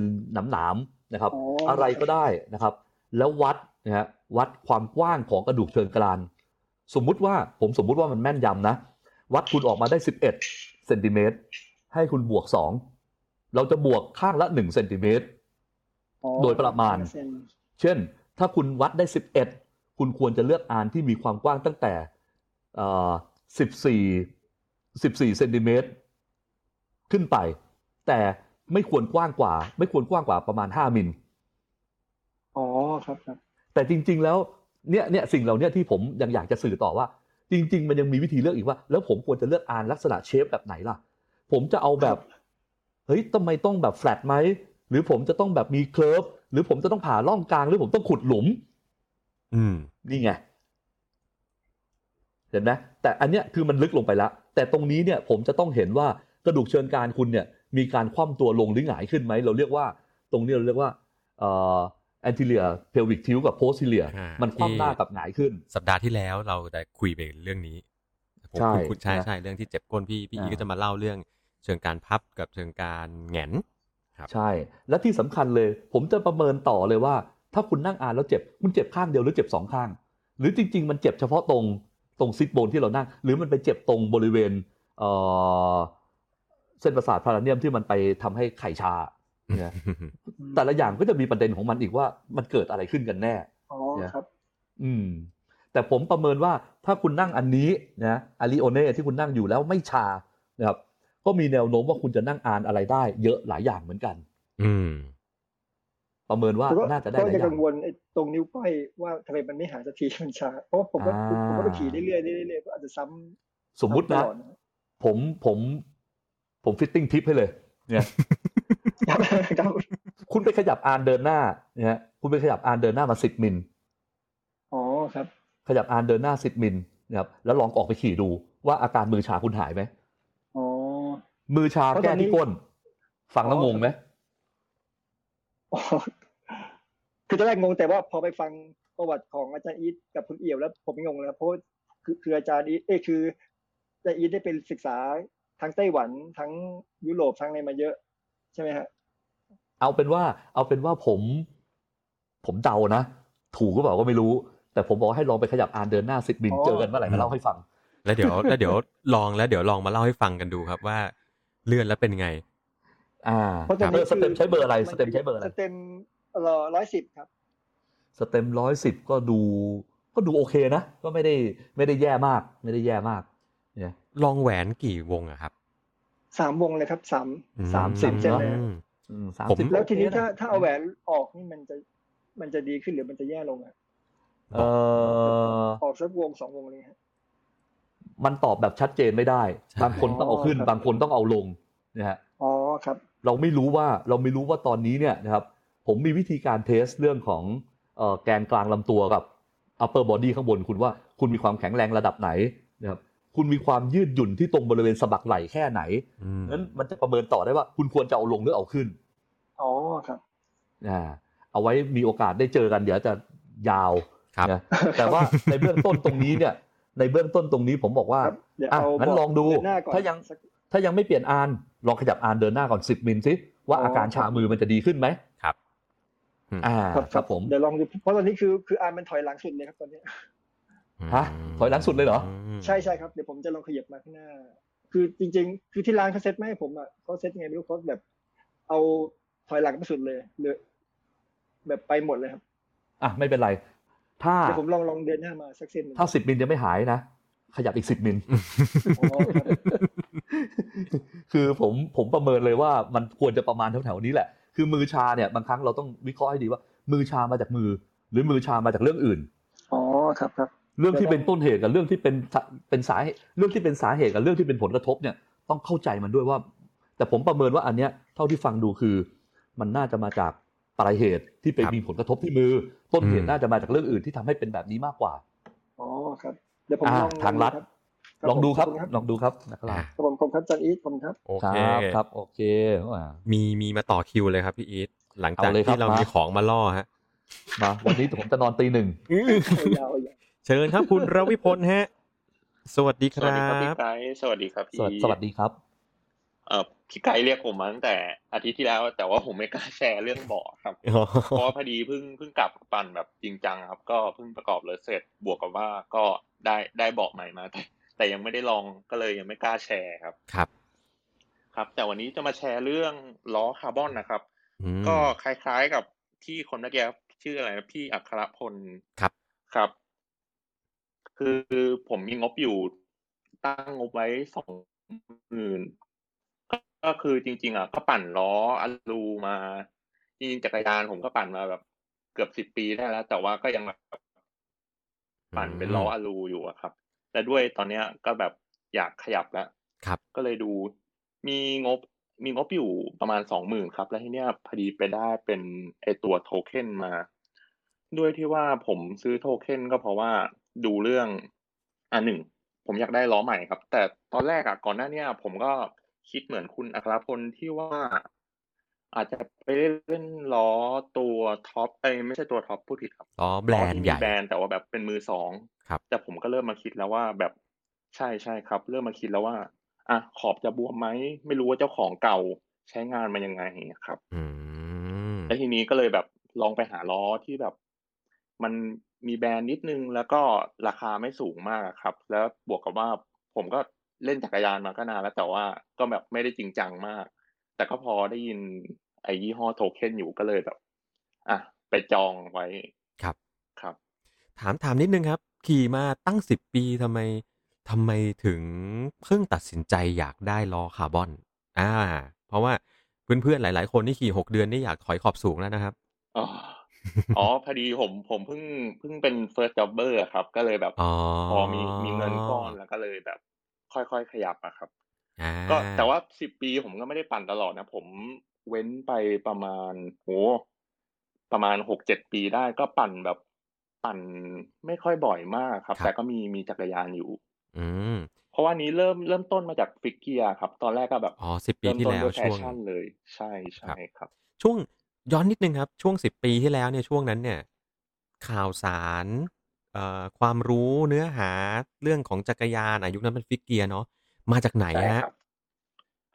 หนามๆนะครับอ๋ออะไรก็ได้นะครับ แล้ววัดนะฮะวัดความกว้างของกระดูกเชิงกรานสมมุติว่าผมสมมุติว่ามันแม่นยำนะ วัดคุณออกมาได้11เซนติเมตรให้คุณบวก2เราจะบวกข้างละ1เซนติเมตรอ๋อโดยประมาณ เส้นเช่น ถ้าคุณวัดได้สิบเอ็ดคุณควรจะเลือกอานที่มีความกว้างตั้งแต่สิบสี่สิบสี่เซนติเมตรขึ้นไป แต่ไม่ควรกว้างกว่า ไม่ควรกว้างกว่าประมาณห้ามิลอ๋อครับครับ แต่จริง ๆ แล้วเนี่ยเนี่ยสิ่งเหล่านี้ที่ผมยังอยากจะสื่อต่อว่า จริง ๆ มันยังมีวิธีเลือกอีกว่า แล้วผมควรจะเลือกอานลักษณะเชฟแบบไหนล่ะ ผมจะเอาแบบเฮ้ยทำไมต้องแบบแฟลตไหมหรือผมจะต้องแบบมีเคลิร์ฟห รือผมจะต้องผ่าร่องกลางหรือผมต้องขุดหลุม อืม นี่ไง เห็นไหมแต่อันเนี้ยคือมันลึกลงไปแล้ว แต่ตรงนี้เนี่ย ผมจะต้องเห็นว่ากระดูกเชิงกรานคุณเนี่ย มีการคว่ำตัวลงหรือหงายขึ้นไหม เราเรียกว่า ตรงนี้เราเรียกว่าเอ่อ anterior pelvic tilt กับ posterior อ่ามันคว่ำหน้ากับหงายขึ้น สัปดาห์ที่แล้วเราได้คุยไปเรื่องนี้ผมใช่คุณคุณใช่นะใช่เรื่องที่เจ็บก้นพี่พี่อีอ่าก็จะมาเล่าเรื่อง เชิงการพับกับเชิงการแหงนครับ ใช่ และที่สำคัญเลย ผมจะประเมินต่อเลยว่า ถ้าคุณนั่งอ่านแล้วเจ็บ คุณเจ็บข้างเดียวหรือเจ็บสองข้าง หรือจริง ๆ มันเจ็บเฉพาะตรงตรงซิกโบนที่เรานั่ง หรือมันไปเจ็บตรงบริเวณเอ่อเส้นประสาทพาราเนียมที่มันไปทำให้ไข่ชาเนี่ยแต่ละอย่างก็จะมีประเด็นของมันอีกว่ามันเกิดอะไรขึ้นกันแน่อ๋อเนี่ยครับ อืม แต่ผมประเมินว่าถ้าคุณนั่งอันนี้นะอาริโอเน่ที่คุณนั่งอยู่แล้วไม่ชานะครับ ก็มีแนวโน้มว่าคุณจะนั่งอ่านอะไรได้ เยอะหลายอย่างเหมือนกัน อืม ประเมินว่าแต่ก็น่าจะได้ก็หลายจะอย่ากังงวลไอ้ตรงนิ้วก้อยว่าทำไมมันไม่หายสักทีมันชาเพราะว่าผมก็อ่าผมก็ไปขี่เรื่อยๆเรื่อยๆเรื่อยๆก็อาจจะซ้ำสมมุติซ้ำนะตลอดผมผมผม fitting tip ให้เลย เนี่ยครับครับคุณไปขยับอานเดินหน้าเนี่ยคุณไปขยับอานเดินหน้ามาสิบมิลอ๋อครับ ขยับอานเดินหน้าสิบมิลนะครับแล้วลองออกไปขี่ดูว่าอาการมือชาคุณหายไหมอ๋อ มือชาเพราะแก้ตอนนี้ที่ก้น ฟังแล้วอ๋องงไหมอ๋อคือตอนแรกงงแต่ว่าพอไปฟังประวัติของอาจารย์อีทกับคุณเอี่ยวแล้ว ผมไม่งงเลยครับเพราะว่าคือคืออาจารย์อีทเอ้ยคืออาจารย์อีทได้เป็นศึกษาทั้งไต้หวันทั้งยุโรปทั้งอะไรมาเยอะ ใช่ไหมฮะเอาเป็นว่า เอาเป็นว่าผม ผมเดานะถูกก็บอกก็ไม่รู้ แต่ผมบอกให้ลองไปขยับอานเดินหน้าสิบมิลอ๋อเจอกันเมื่อไหร่มาเล่าให้ฟัง แล้วเดี๋ยว แล้วเดี๋ยวลองแล้วเดี๋ยวลองมาเล่าให้ฟังกันดูครับว่า เลื่อนแล้วเป็นไง อ่าเพราะตอนเอนี้อสเต็มใช้เบอร์อะไรสเต็มใช้เบอร์อะไรสเต็มร้อยสิบครับ สเต็มร้อยสิบก็ดู ก็ดูโอเคนะ ก็ไม่ได้ไม่ได้แย่มาก ไม่ได้แย่มาก เนี่ย ลองแหวนกี่วงอะครับสามวงเลยครับสามอืสามสิบเซนเนาะเลยอืมอืมสามผมสิบแล้วทีนี้โอเคะถ้าถ้าเอาแหวนออกนี่มันจะมันจะดีขึ้นหรือมันจะแย่ลงอะเออออกสักวงสองวงเลยฮะ มันตอบแบบชัดเจนไม่ได้ใช่บางคนต้องเอาขึ้นอ๋อครับบางคนต้องเอาลงนะฮะอ๋อครับ เราไม่รู้ว่าเราไม่รู้ว่าตอนนี้เนี่ยนะครับ ผมมีวิธีการเทสเรื่องของเอ่อแกนกลางลำตัวกับ upper body ข้างบนคุณว่าคุณมีความแข็งแรงระดับไหนนะครับคุณมีความยืดหยุ่นที่ตรงบริเวณสะบักไหล่แค่ไหนอืมนั้นมันจะประเมินต่อได้ว่า คุณควรจะเอาลงหรือเอาขึ้นอ๋อครับอ่าเอาไว้มีโอกาสได้เจอกันเดี๋ยวจะยาวครับนะแต่ว่าในเบื้องต้นตรงนี้เนี่ย ในเบื้องต้นตรงนี้ผมบอกว่าครับเดี๋ยวอะเอางั้นลองดูเนหน้าก่อนถ้ายังสักถ้ายังไม่เปลี่ยนอานลองขยับอานเดินหน้าก่อนสิบมิลสิว่าอ๋อออาการชามือมันจะดีขึ้นไหมครับอ่าครับครับผมเดี๋ยวลองดูเพราะตอนนี้คือคืออ่านมันถอยหลังสุดเลยครับตอนนี้ฮะถอยหลังสุดเลยเหรอมใช่ใช่ครับเดี๋ยวผมจะลองขยับมาข้างหน้า คือจริง ๆ คือที่ร้านเขาเซ็ตมาให้ผมอะเขาเซ็ตยังไงไม่รู้เขาแบบ เอาถอยหลังไปสุดเลยเลยแบบไปหมดเลยครับอะไม่เป็นไร ถ้าเดี๋ยวผมลองลองเดินหน้ามาสักเส้นหนึ่งถ้าสิบมิลยังไม่หายนะ ขยับอีกสิบมิลอ๋อครับคือผมผมประเมินเลยว่ามันควรจะประมาณแถวๆนี้แหละ คือมือชาเนี่ยบางครั้งเราต้องวิเคราะห์ให้ดีว่า มือชามาจากมือ หรือมือชามาจากเรื่องอื่นอ๋อครับครับเรื่องที่เป็นต้นเหตุกับเรื่องที่เป็นสาเป็นสาเหตุเรื่องที่เป็นสาเหตุกับเรื่องที่เป็นผลกระทบเนี่ยต้องเข้าใจมันด้วยว่า แต่ผมประเมินว่าอันเนี้ยเท่าที่ฟังดูคือ มันน่าจะมาจากปลายเหตุที่ไปครับมีผลกระทบที่มือ ต้นเหตุอืมน่าจะมาจากเรื่องอื่นที่ทำให้เป็นแบบนี้มากกว่าอ๋อครับเดี๋ยวผมอ่าลองทางลัดครับลองดูครับขณลองดูครับนะครับอะครับผมผมครับอาจันอีทผมครับโอคเครับครับโอเคอ่ามีมีมาต่อคิวเลยครับพี่อีทหลังจากเอาเลยครับที่เรามามีของมาล่อฮะมาวันนี้ผมจะนอนตีหนึ่งยาวๆยาวเชิญครับคุณรวิพลฮะ สวัสดีคสวัสรัดีครับพี่บไกด์สวัสดีครับพี่สวัสสวัสดีครับ เอ่อพี่ไกด์เรียกผมมาตั้งแต่อาทิตย์ที่แล้ว แต่ว่าผมไม่กล้าแชร์เรื่องเบาะครับอ๋อเพราะว่าพอดีเพิ่งเพิ่งกลับปั่นแบบจริงจังครับ ก็เพิ่งประกอบรถเสร็จบวกกับว่าก็ได้ได้เบาะใหม่มาแต่แต่ยังไม่ได้ลองก็เลยยังไม่กล้าแชร์ครับครับ ครับ แต่วันนี้จะมาแชร์เรื่องล้อคาร์บอนนะครับอืมก็คล้ายๆกับที่คนเมื่อกี้ชื่ออะไรนะพี่อัครพลครับครับ คือผมมีงบอยู่ตั้งงบไว้สองหมื่น ก็คือจริง ๆอะก็ปั่นล้ออลูมาจริงๆจักรยานผมก็ปั่นมาแบบ เกือบสิบปีได้แล้ว แต่ว่าก็ยังแบบปั่นเป็นล้ออลูอยู่อะครับ แต่ด้วยตอนเนี้ยก็แบบอยากขยับแล้วครับ ก็เลยดู มีงบมีงบอยู่ประมาณสองหมื่นครับ แล้วทีเนี้ยพอดีไปได้เป็นไอตัวโทเค็นมา ด้วยที่ว่าผมซื้อโทเค็นก็เพราะว่าดูเรื่องอ่าหนึ่งผมอยากได้ล้อใหม่ครับ แต่ตอนแรกอะก่อนหน้าเนี้ยผมก็ คิดเหมือนคุณอัครพลที่ว่าอาจจะไปเล่นล้อตัวท็อปเอ้ยไม่ใช่ตัวท็อปพูดผิดครับอ๋อแบรนด์ที่ใหมีญ่แบรนด์แต่ว่าแบบเป็นมือสองครับ แต่ผมก็เริ่มมาคิดแล้วว่าแบบใช่ใช่ครับ เริ่มมาคิดแล้วว่าอะขอบจะบวมไหมไม่รู้ว่าเจ้าของเก่าใช้งานมันยังไงครับ อืมแล้วทีนี้ก็เลยแบบลองไปหาล้อที่แบบ มันมีแบรนด์นิดนึงแล้วก็ราคาไม่สูงมากครับ แล้วบวกกับว่าผมก็ เล่นจักรยานมาก็นานแล้ว แต่ว่าก็แบบไม่ได้จริงจังมาก แต่ก็พอได้ยินไอ้ยี่ห้อโทเค็นอยู่ก็เลยแบบอะไปจองไว้ครับครับ ถามถามนิดนึงครับ ขี่มาตั้งสิบปีทำไมทำไมถึงเพิ่งตัดสินใจอยากได้ล้อคาร์บอน อ่า เพราะว่าเพื่อนๆหลาย ๆ คนที่ขี่หกเดือนนี่อยากถอยขอบสูงแล้วนะครับอ๋ออ๋อพอดีผมผมเพิ่งเพิ่งเป็น first jobber อะครับ ก็เลยแบบอ๋อพอมีมีเงินก้อนแล้วก็เลยแบบ ค่อยๆขยับอะครับอ่าก็แต่ว่าสิบปีผมก็ไม่ได้ปั่นตลอดนะ ผมเว้นไปประมาณโหประมาณหกเจ็ดปีได้ก็ปั่นแบบปั่นไม่ค่อยบ่อยมากครับ แต่ก็มีมีจักรยานอยู่ อืมเพราะว่านี้เริ่มเริ่มต้นมาจากฟิกเกียร์ครับ ตอนแรกก็แบบอ๋อสิบปีเริ่มที่ต้นแล้วด้วยแฟช่วงชั่นเลย ใช่ใช่ครับ ช่วงย้อนนิดนึงครับ ช่วงสิบปีที่แล้วเนี่ยช่วงนั้นเนี่ย ข่าวสารเอ่อ ความรู้เนื้อหาเรื่องของจักรยานอายุคนั้นเป็น fixed gear เนาะมาจากไหนใช่ฮะครับ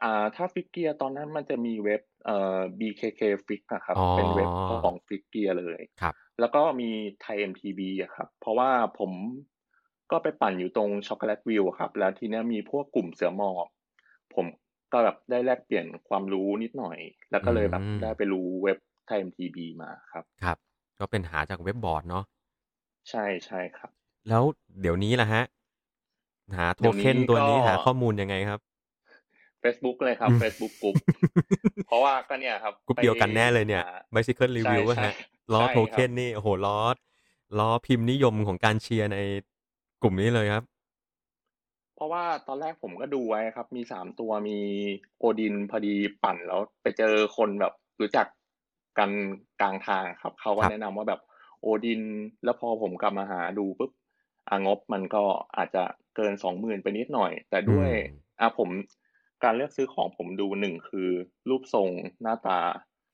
อ่าถ้า fixed gear ตอนนั้นมันจะมีเว็บเอ่อ BKK Fix อะครับอ๋อเป็นเว็บของ fixed gear เลยครับ แล้วก็มี ThaiMTB อะครับ เพราะว่าผมก็ไปปั่นอยู่ตรง Chocolate Ville ครับ แล้วทีเนี้ยมีพวกกลุ่มเสือหมอบผมก็แบบได้แลกเปลี่ยนความรู้นิดหน่อย แล้วก็เลยแบบอืมได้ไปรู้เว็บไทย MTB มาครับ ครับ ก็เป็นหาจากเว็บบอร์ดเนาะ ใช่ใช่ครับ แล้วเดี๋ยวนี้ล่ะฮะ หาโทเดี๋ยวนี้เค็นตัวนี้ก็หาข้อมูลยังไงครับ Facebook เลยครับอืม Facebook กลุ่มเพราะว่าก็เนี่ยครับกรุ๊ปเดียวกันแน่เลยเนี่ยหา Bicycle Review ใช่ว่าฮะใช่ล้อใช่โทเค็นครับนี่โอ้โหล้อล้อพิมพ์นิยมของการเชียร์ในกลุ่มนี้เลยครับ เพราะว่าตอนแรกผมก็ดูไว้ครับ มีสามตัวมีโอดินพอดีปั่นแล้วไปเจอคนแบบรู้จักกันกลางทางครับ เขาก็ครับแนะนำว่าแบบ โอดิน แล้วพอผมกลับมาหาดูปุ๊บอ่างบมันก็อาจจะเกินสองหมื่นไปนิดหน่อย แต่ด้วยอืมอะผมการเลือกซื้อของผมดูหนึ่งคือ รูปทรงหน้าตา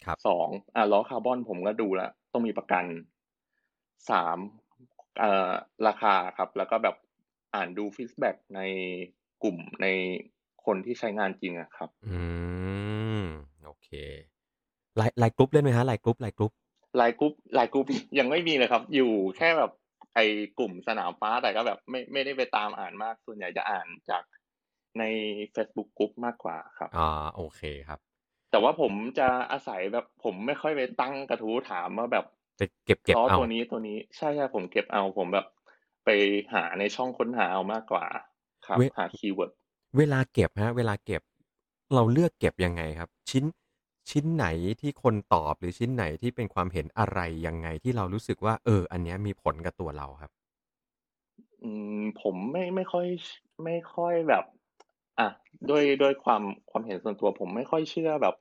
ครับสองอะล้อคาร์บอนผมก็ดูแล้วต้องมีประกันสามเอ่อราคาครับ แล้วก็แบบอ่านดู feedback ในกลุ่มในคนที่ใช้งานจริงอะครับ อืม โอเค LINE LINE group เล่นไหมฮะ LINE group LINE group LINE group LINE group ยังไม่มีเลยครับ อยู่แค่แบบไอ้กลุ่มสนามฟ้าแต่ก็แบบไม่ไม่ได้ไปตามอ่านมาก ส่วนใหญ่จะอ่านจากใน Facebook กรุ๊ปมากกว่าครับอ่าโอเคครับ แต่ว่าผมจะอาศัยแบบผมไม่ค่อยไปตั้งกระทู้ถามว่าแบบไปเก็บเก็บล้อเอาตัวนี้ตัวนี้ใช่ใช่ผมเก็บเอาผมแบบไปหาในช่องค้นหาเอามากกว่า ครับเวลาหา keywordเวลาเก็บฮะ เวลาเก็บ เราเลือกเก็บยังไงครับ ชิ้น ชิ้นไหนที่คนตอบหรือชิ้นไหนที่เป็นความเห็นอะไรยังไงที่เรารู้สึกว่า เออ อันเนี้ยมีผลกับตัวเราครับ อืมผมไม่ไม่ค่อยไม่ค่อยแบบ อะด้วยด้วยความความเห็นส่วนตัว ผมไม่ค่อยเชื่อแบบ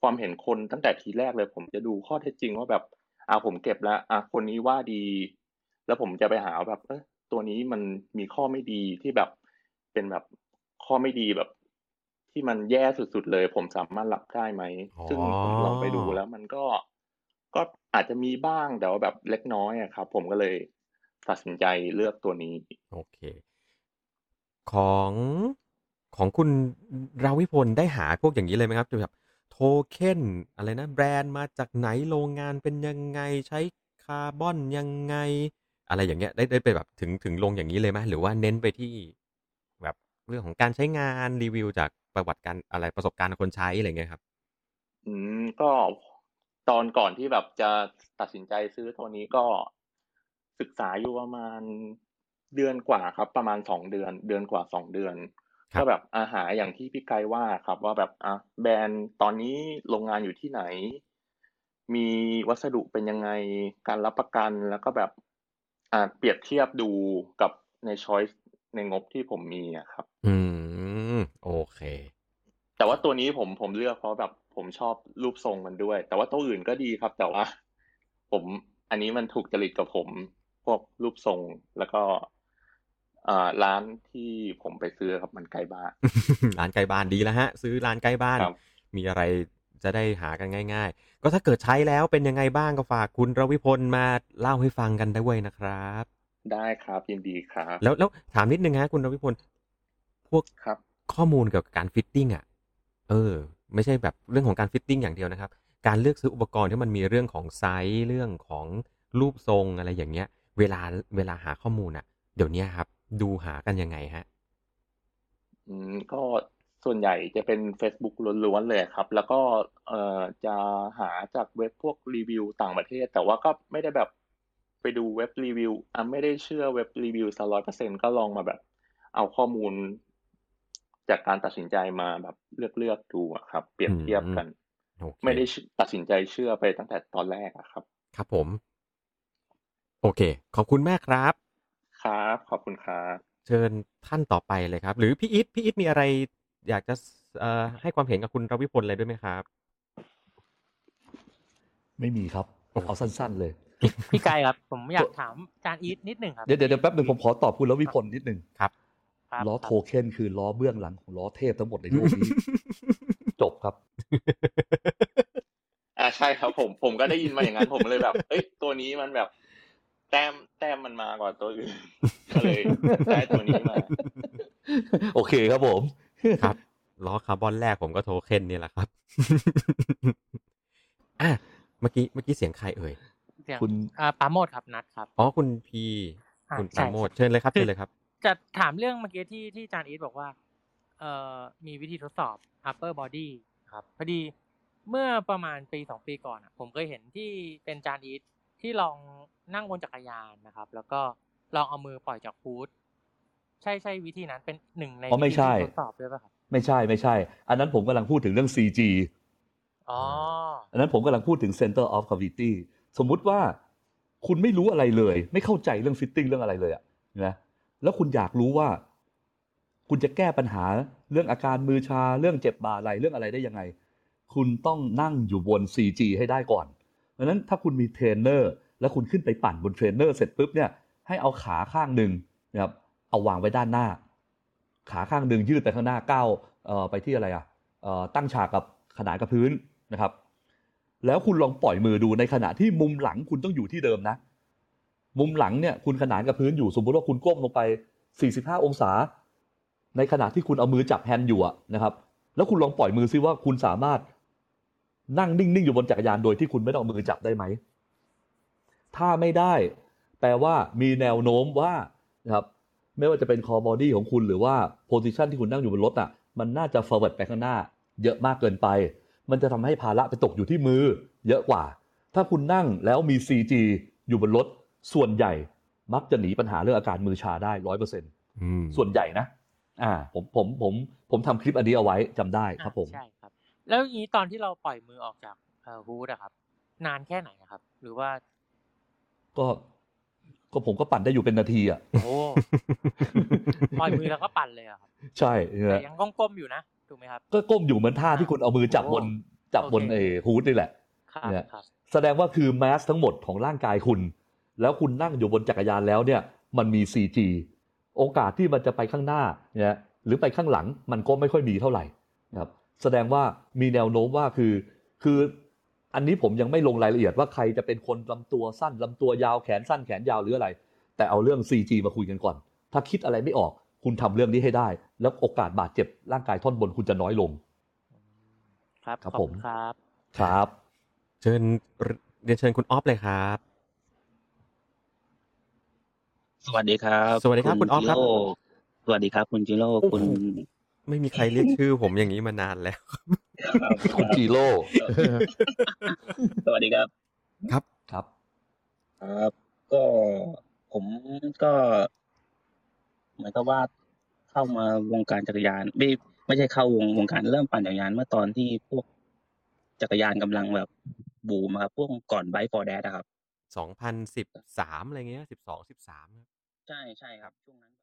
ความเห็นคนตั้งแต่ทีแรกเลย ผมจะดูข้อเท็จจริงว่าแบบอะผมเก็บแล้วอะคนนี้ว่าดี แล้วผมจะไปหาแบบเออตัวนี้มันมีข้อไม่ดีที่แบบเป็นแบบข้อไม่ดีแบบ ที่มันแย่สุดๆเลย ผมสามารถรับได้ไหมอ๋อซึ่งผมลองไปดูแล้วมันก็ก็อาจจะมีบ้างแต่ว่าแบบเล็กน้อยอะครับ ผมก็เลยตัดสินใจเลือกตัวนี้ โอเค ของของคุณราวิพลได้หาพวกอย่างนี้เลยไหมครับจะแบบโทเค็นอะไรนะ แบรนด์มาจากไหนโรงงานเป็นยังไงใช้คาร์บอนยังไง อะไรอย่างเงี้ย ได้ได้ไปแบบถึงถึงลงอย่างนี้เลยไหมหรือว่าเน้นไปที่ แบบเรื่องของการใช้งานรีวิวจาก ประวัติการอะไรประสบการณ์คนใช้อะไรเงี้ยครับ อืมก็ตอนก่อนที่แบบจะตัดสินใจซื้อตัวนี้ก็ศึกษาอยู่ประมาณเดือนกว่าครับ ประมาณสองเดือน เดือนกว่าสองเดือนครับก็แบบอาหารอย่างที่พี่ไกด์ว่าครับ ว่าแบบอะแบรนด์ตอนนี้โรงงานอยู่ที่ไหน มีวัสดุเป็นยังไงการรับประกันแล้วก็แบบอ่าเปรียบเทียบดูกับในช้อยส์ในงบที่ผมมีอะครับ อืม โอเค แต่ว่าตัวนี้ผมผมเลือกเพราะแบบผมชอบรูปทรงมันด้วย แต่ว่าตัวอื่นก็ดีครับ แต่ว่า ผมอันนี้มันถูกจริตกับผม พวกรูปทรงแล้วก็อ่าร้านที่ผมไปซื้อครับมันใกล้บ้าน ร้านใกล้บ้านดีแล้วฮะ ซื้อร้านใกล้บ้านครับมีอะไรจะได้หากันง่าย ๆ ก็ถ้าเกิดใช้แล้วเป็นยังไงบ้างก็ฝากคุณรวิพลมาเล่าให้ฟังกันด้วยนะครับ ได้ครับยินดีครับ แล้วแล้วถามนิดนึงฮะคุณรวิพลพวกครับ ข้อมูลเกี่ยวกับการ fitting อะ เออ ไม่ใช่แบบเรื่องของการ fitting อย่างเดียวนะครับ การเลือกซื้ออุปกรณ์ที่มันมีเรื่องของไซส์เรื่องของรูปทรงอะไรอย่างเงี้ย เวลาเวลาหาข้อมูลอะ เดี๋ยวนี้ครับ ดูหากันยังไงฮะ อืมก็ส่วนใหญ่จะเป็น Facebook ล้วนๆเลยครับ แล้วก็เอ่อจะหาจากเว็บพวกรีวิวต่างประเทศ แต่ว่าก็ไม่ได้แบบไปดูเว็บรีวิวอะไม่ได้เชื่อเว็บรีวิวสักร้อยเปอร์เซ็นก็ลองมาแบบ เอาข้อมูล จากการตัดสินใจมาแบบเลือกเลือกๆดูอะครับ เปรียบเทียบกันโอเคไม่ได้ตัดสินใจเชื่อไปตั้งแต่ตอนแรกอะครับ ครับผม โอเค ขอบคุณมากครับ ครับ ขอบคุณครับเชิญท่านต่อไปเลยครับ หรือพี่อิทพี่อิทมีอะไรอยากจะเอ่อให้ความเห็นกับคุณรวิพลอะไรด้วยไหมครับ ไม่มีครับโอ้เอาสั้น ๆ เลย พี่ไกายครับ ผมอยากถามอาจารย์อีทนิดหนึ่งครับ เดี๋ยวเดี๋ยวเดี๋ยวแป๊บหนึ่งผมขอตอบคุณแล้ววิพลนิดหนึ่งครับครับ ล้อโทเค็นคือล้อเบื้องหลังของล้อเทพทั้งหมดในโลกนี้ จบครับ อ่าใช่ครับผม ผมก็ได้ยินมาอย่างนั้นผมเลยแบบ เอ้ยตัวนี้มันแบบ แต้มแต้มมันมากว่าตัวอื่นก็เลยได้ตัวนี้มา โอเคครับผม ครับล้อคาร์บอนแรกผมก็โทเค็นนี่แหละครับอะเมื่อกี้เมื่อกี้เสียงใครเอ่ยเสียงคุณอ่าปราโมดครับนัดครับ อ๋อคุณพีอ่าคุณปใช่ราโมทเชิญเลยครับเชิญเลยครับ จะถามเรื่องเมื่อกี้ที่ที่อาจารย์อีทบอกว่า เอ่อมีวิธีทดสอบ upper body ครับพอดีเมื่อประมาณปีสองปีก่อนอะผมเคยเห็นที่เป็นอาจารย์อีทที่ลองนั่งบนจักรยานนะครับ แล้วก็ลองเอามือปล่อยจากฮูดใช่ใช่วิธีนั้นเป็นหนึ่งในอ๋อไม่วิธีใช่ที่ทดสอบด้วยป่ะครับไม่ใช่ไม่ใช่ อันนั้นผมกำลังพูดถึงเรื่อง CG อ๋ออันนั้นผมกำลังพูดถึง Center of Gravity สมมุติว่าคุณไม่รู้อะไรเลย ไม่เข้าใจเรื่อง fitting เรื่องอะไรเลยอะนะ แล้วคุณอยากรู้ว่า คุณจะแก้ปัญหาเรื่องอาการมือชาเรื่องเจ็บบ่าไหล่เรื่องอะไรได้ยังไง คุณต้องนั่งอยู่บน CG ให้ได้ก่อนดังนั้นถ้าคุณมีเทรนเนอร์แล้วคุณขึ้นไปปั่นบนเทรนเนอร์เสร็จปุ๊บเนี่ยให้เอาขาข้างหนึ่งนะครับเอาวางไว้ด้านหน้า ขาข้างหนึ่งยืดไปข้างหน้าก้าวไปที่อะไรอะเอ่อตั้งฉากกับขนานกับพื้นนะครับ แล้วคุณลองปล่อยมือดูในขณะที่มุมหลังคุณต้องอยู่ที่เดิมนะ มุมหลังเนี่ยคุณขนานกับพื้นอยู่สมมติว่าคุณก้มลงไป 45 องศา ในขณะที่คุณเอามือจับแฮนด์อยู่นะครับ แล้วคุณลองปล่อยมือซิว่าคุณสามารถนั่งนิ่งๆอยู่บนจักรยานโดยที่คุณไม่ต้องมือจับได้ไหม ถ้าไม่ได้ แปลว่ามีแนวโน้มว่านะครับไม่ว่าจะเป็น core body ของคุณหรือว่าโพ i ิชันที่คุณนั่งอยู่บนรถอะมันน่าจะ forward ไปข้างหน้า เยอะมากเกินไป มันจะทำให้ภาระไปตกอยู่ที่มือ เยอะกว่า ถ้าคุณนั่งแล้วมี CG อยู่บนรถ ส่วนใหญ่มักจะหนีปัญหาเรื่องอาการมือชาได้ร้อยเปอร์เซ็นอืมส่วนใหญ่นะ อ่า ผมผมผมผมทำคลิปอันนี้เอาไว้จำได้ครับผมใช่ครับ แล้วอย่างนี้ตอนที่เราปล่อยมือออกจากเอ่อฮูดอะครับ นานแค่ไหนอะครับ หรือว่า ก็ก็ผมก็ปั่นได้อยู่เป็นนาทีอะโอ้ปล่อยมือแล้วก็ปั่นเลยอะครับ ใช่แต่เนี่ยยังก้มๆอยู่นะถูกไหมครับ ก็ก้มอยู่เหมือนท่าที่คุณเอามือจับบนโอ้จับบนโอเคเอฮูดนี่แหละครับเนี่ยครับแสดงว่าคือแมสทั้งหมดของร่างกายคุณ แล้วคุณนั่งอยู่บนจักรยานแล้วเนี่ยมันมี CG โอกาสที่มันจะไปข้างหน้าเนี่ยหรือไปข้างหลังมันก็ไม่ค่อยมีเท่าไหร่นะครับแสดงว่ามีแนวโน้มว่าคือคืออันนี้ผมยังไม่ลงรายละเอียดว่าใครจะเป็นคนลำตัวสั้นลำตัวยาวแขนสั้นแขนยาวหรืออะไร แต่เอาเรื่อง CG มาคุยกันก่อน ถ้าคิดอะไรไม่ออกคุณทำเรื่องนี้ให้ได้ แล้วโอกาสบาดเจ็บร่างกายท่อนบนคุณจะน้อยลง ครับครับขอบผคุมณครับ ครับ เชิญเรียนเชิญคุณออฟเลยครับ สวัสดีครับ สวัสดีครับคุณออฟครับจิโสวัสดีครับ คุณจิโร่โอ้โหคุณ ไม่มีใครเรียกชื่อผมอย่างนี้มานานแล้ว คุณจีโร่สวัสดีครับ ครับครับครับ ก็ผมก็เหมือนกับว่าเข้ามาวงการจักรยาน ไม่ไม่ใช่เข้าวงวงการเริ่มปั่นจักรยานเมื่อตอนที่พวกจักรยานกำลังแบบบูมอะครับพวกก่อนไบฟอร์แดดครับสองพันสิบสามอะไรเงี้ยสิบสองสิบสาม ใช่ ใช่ครับ ช่วงนั้น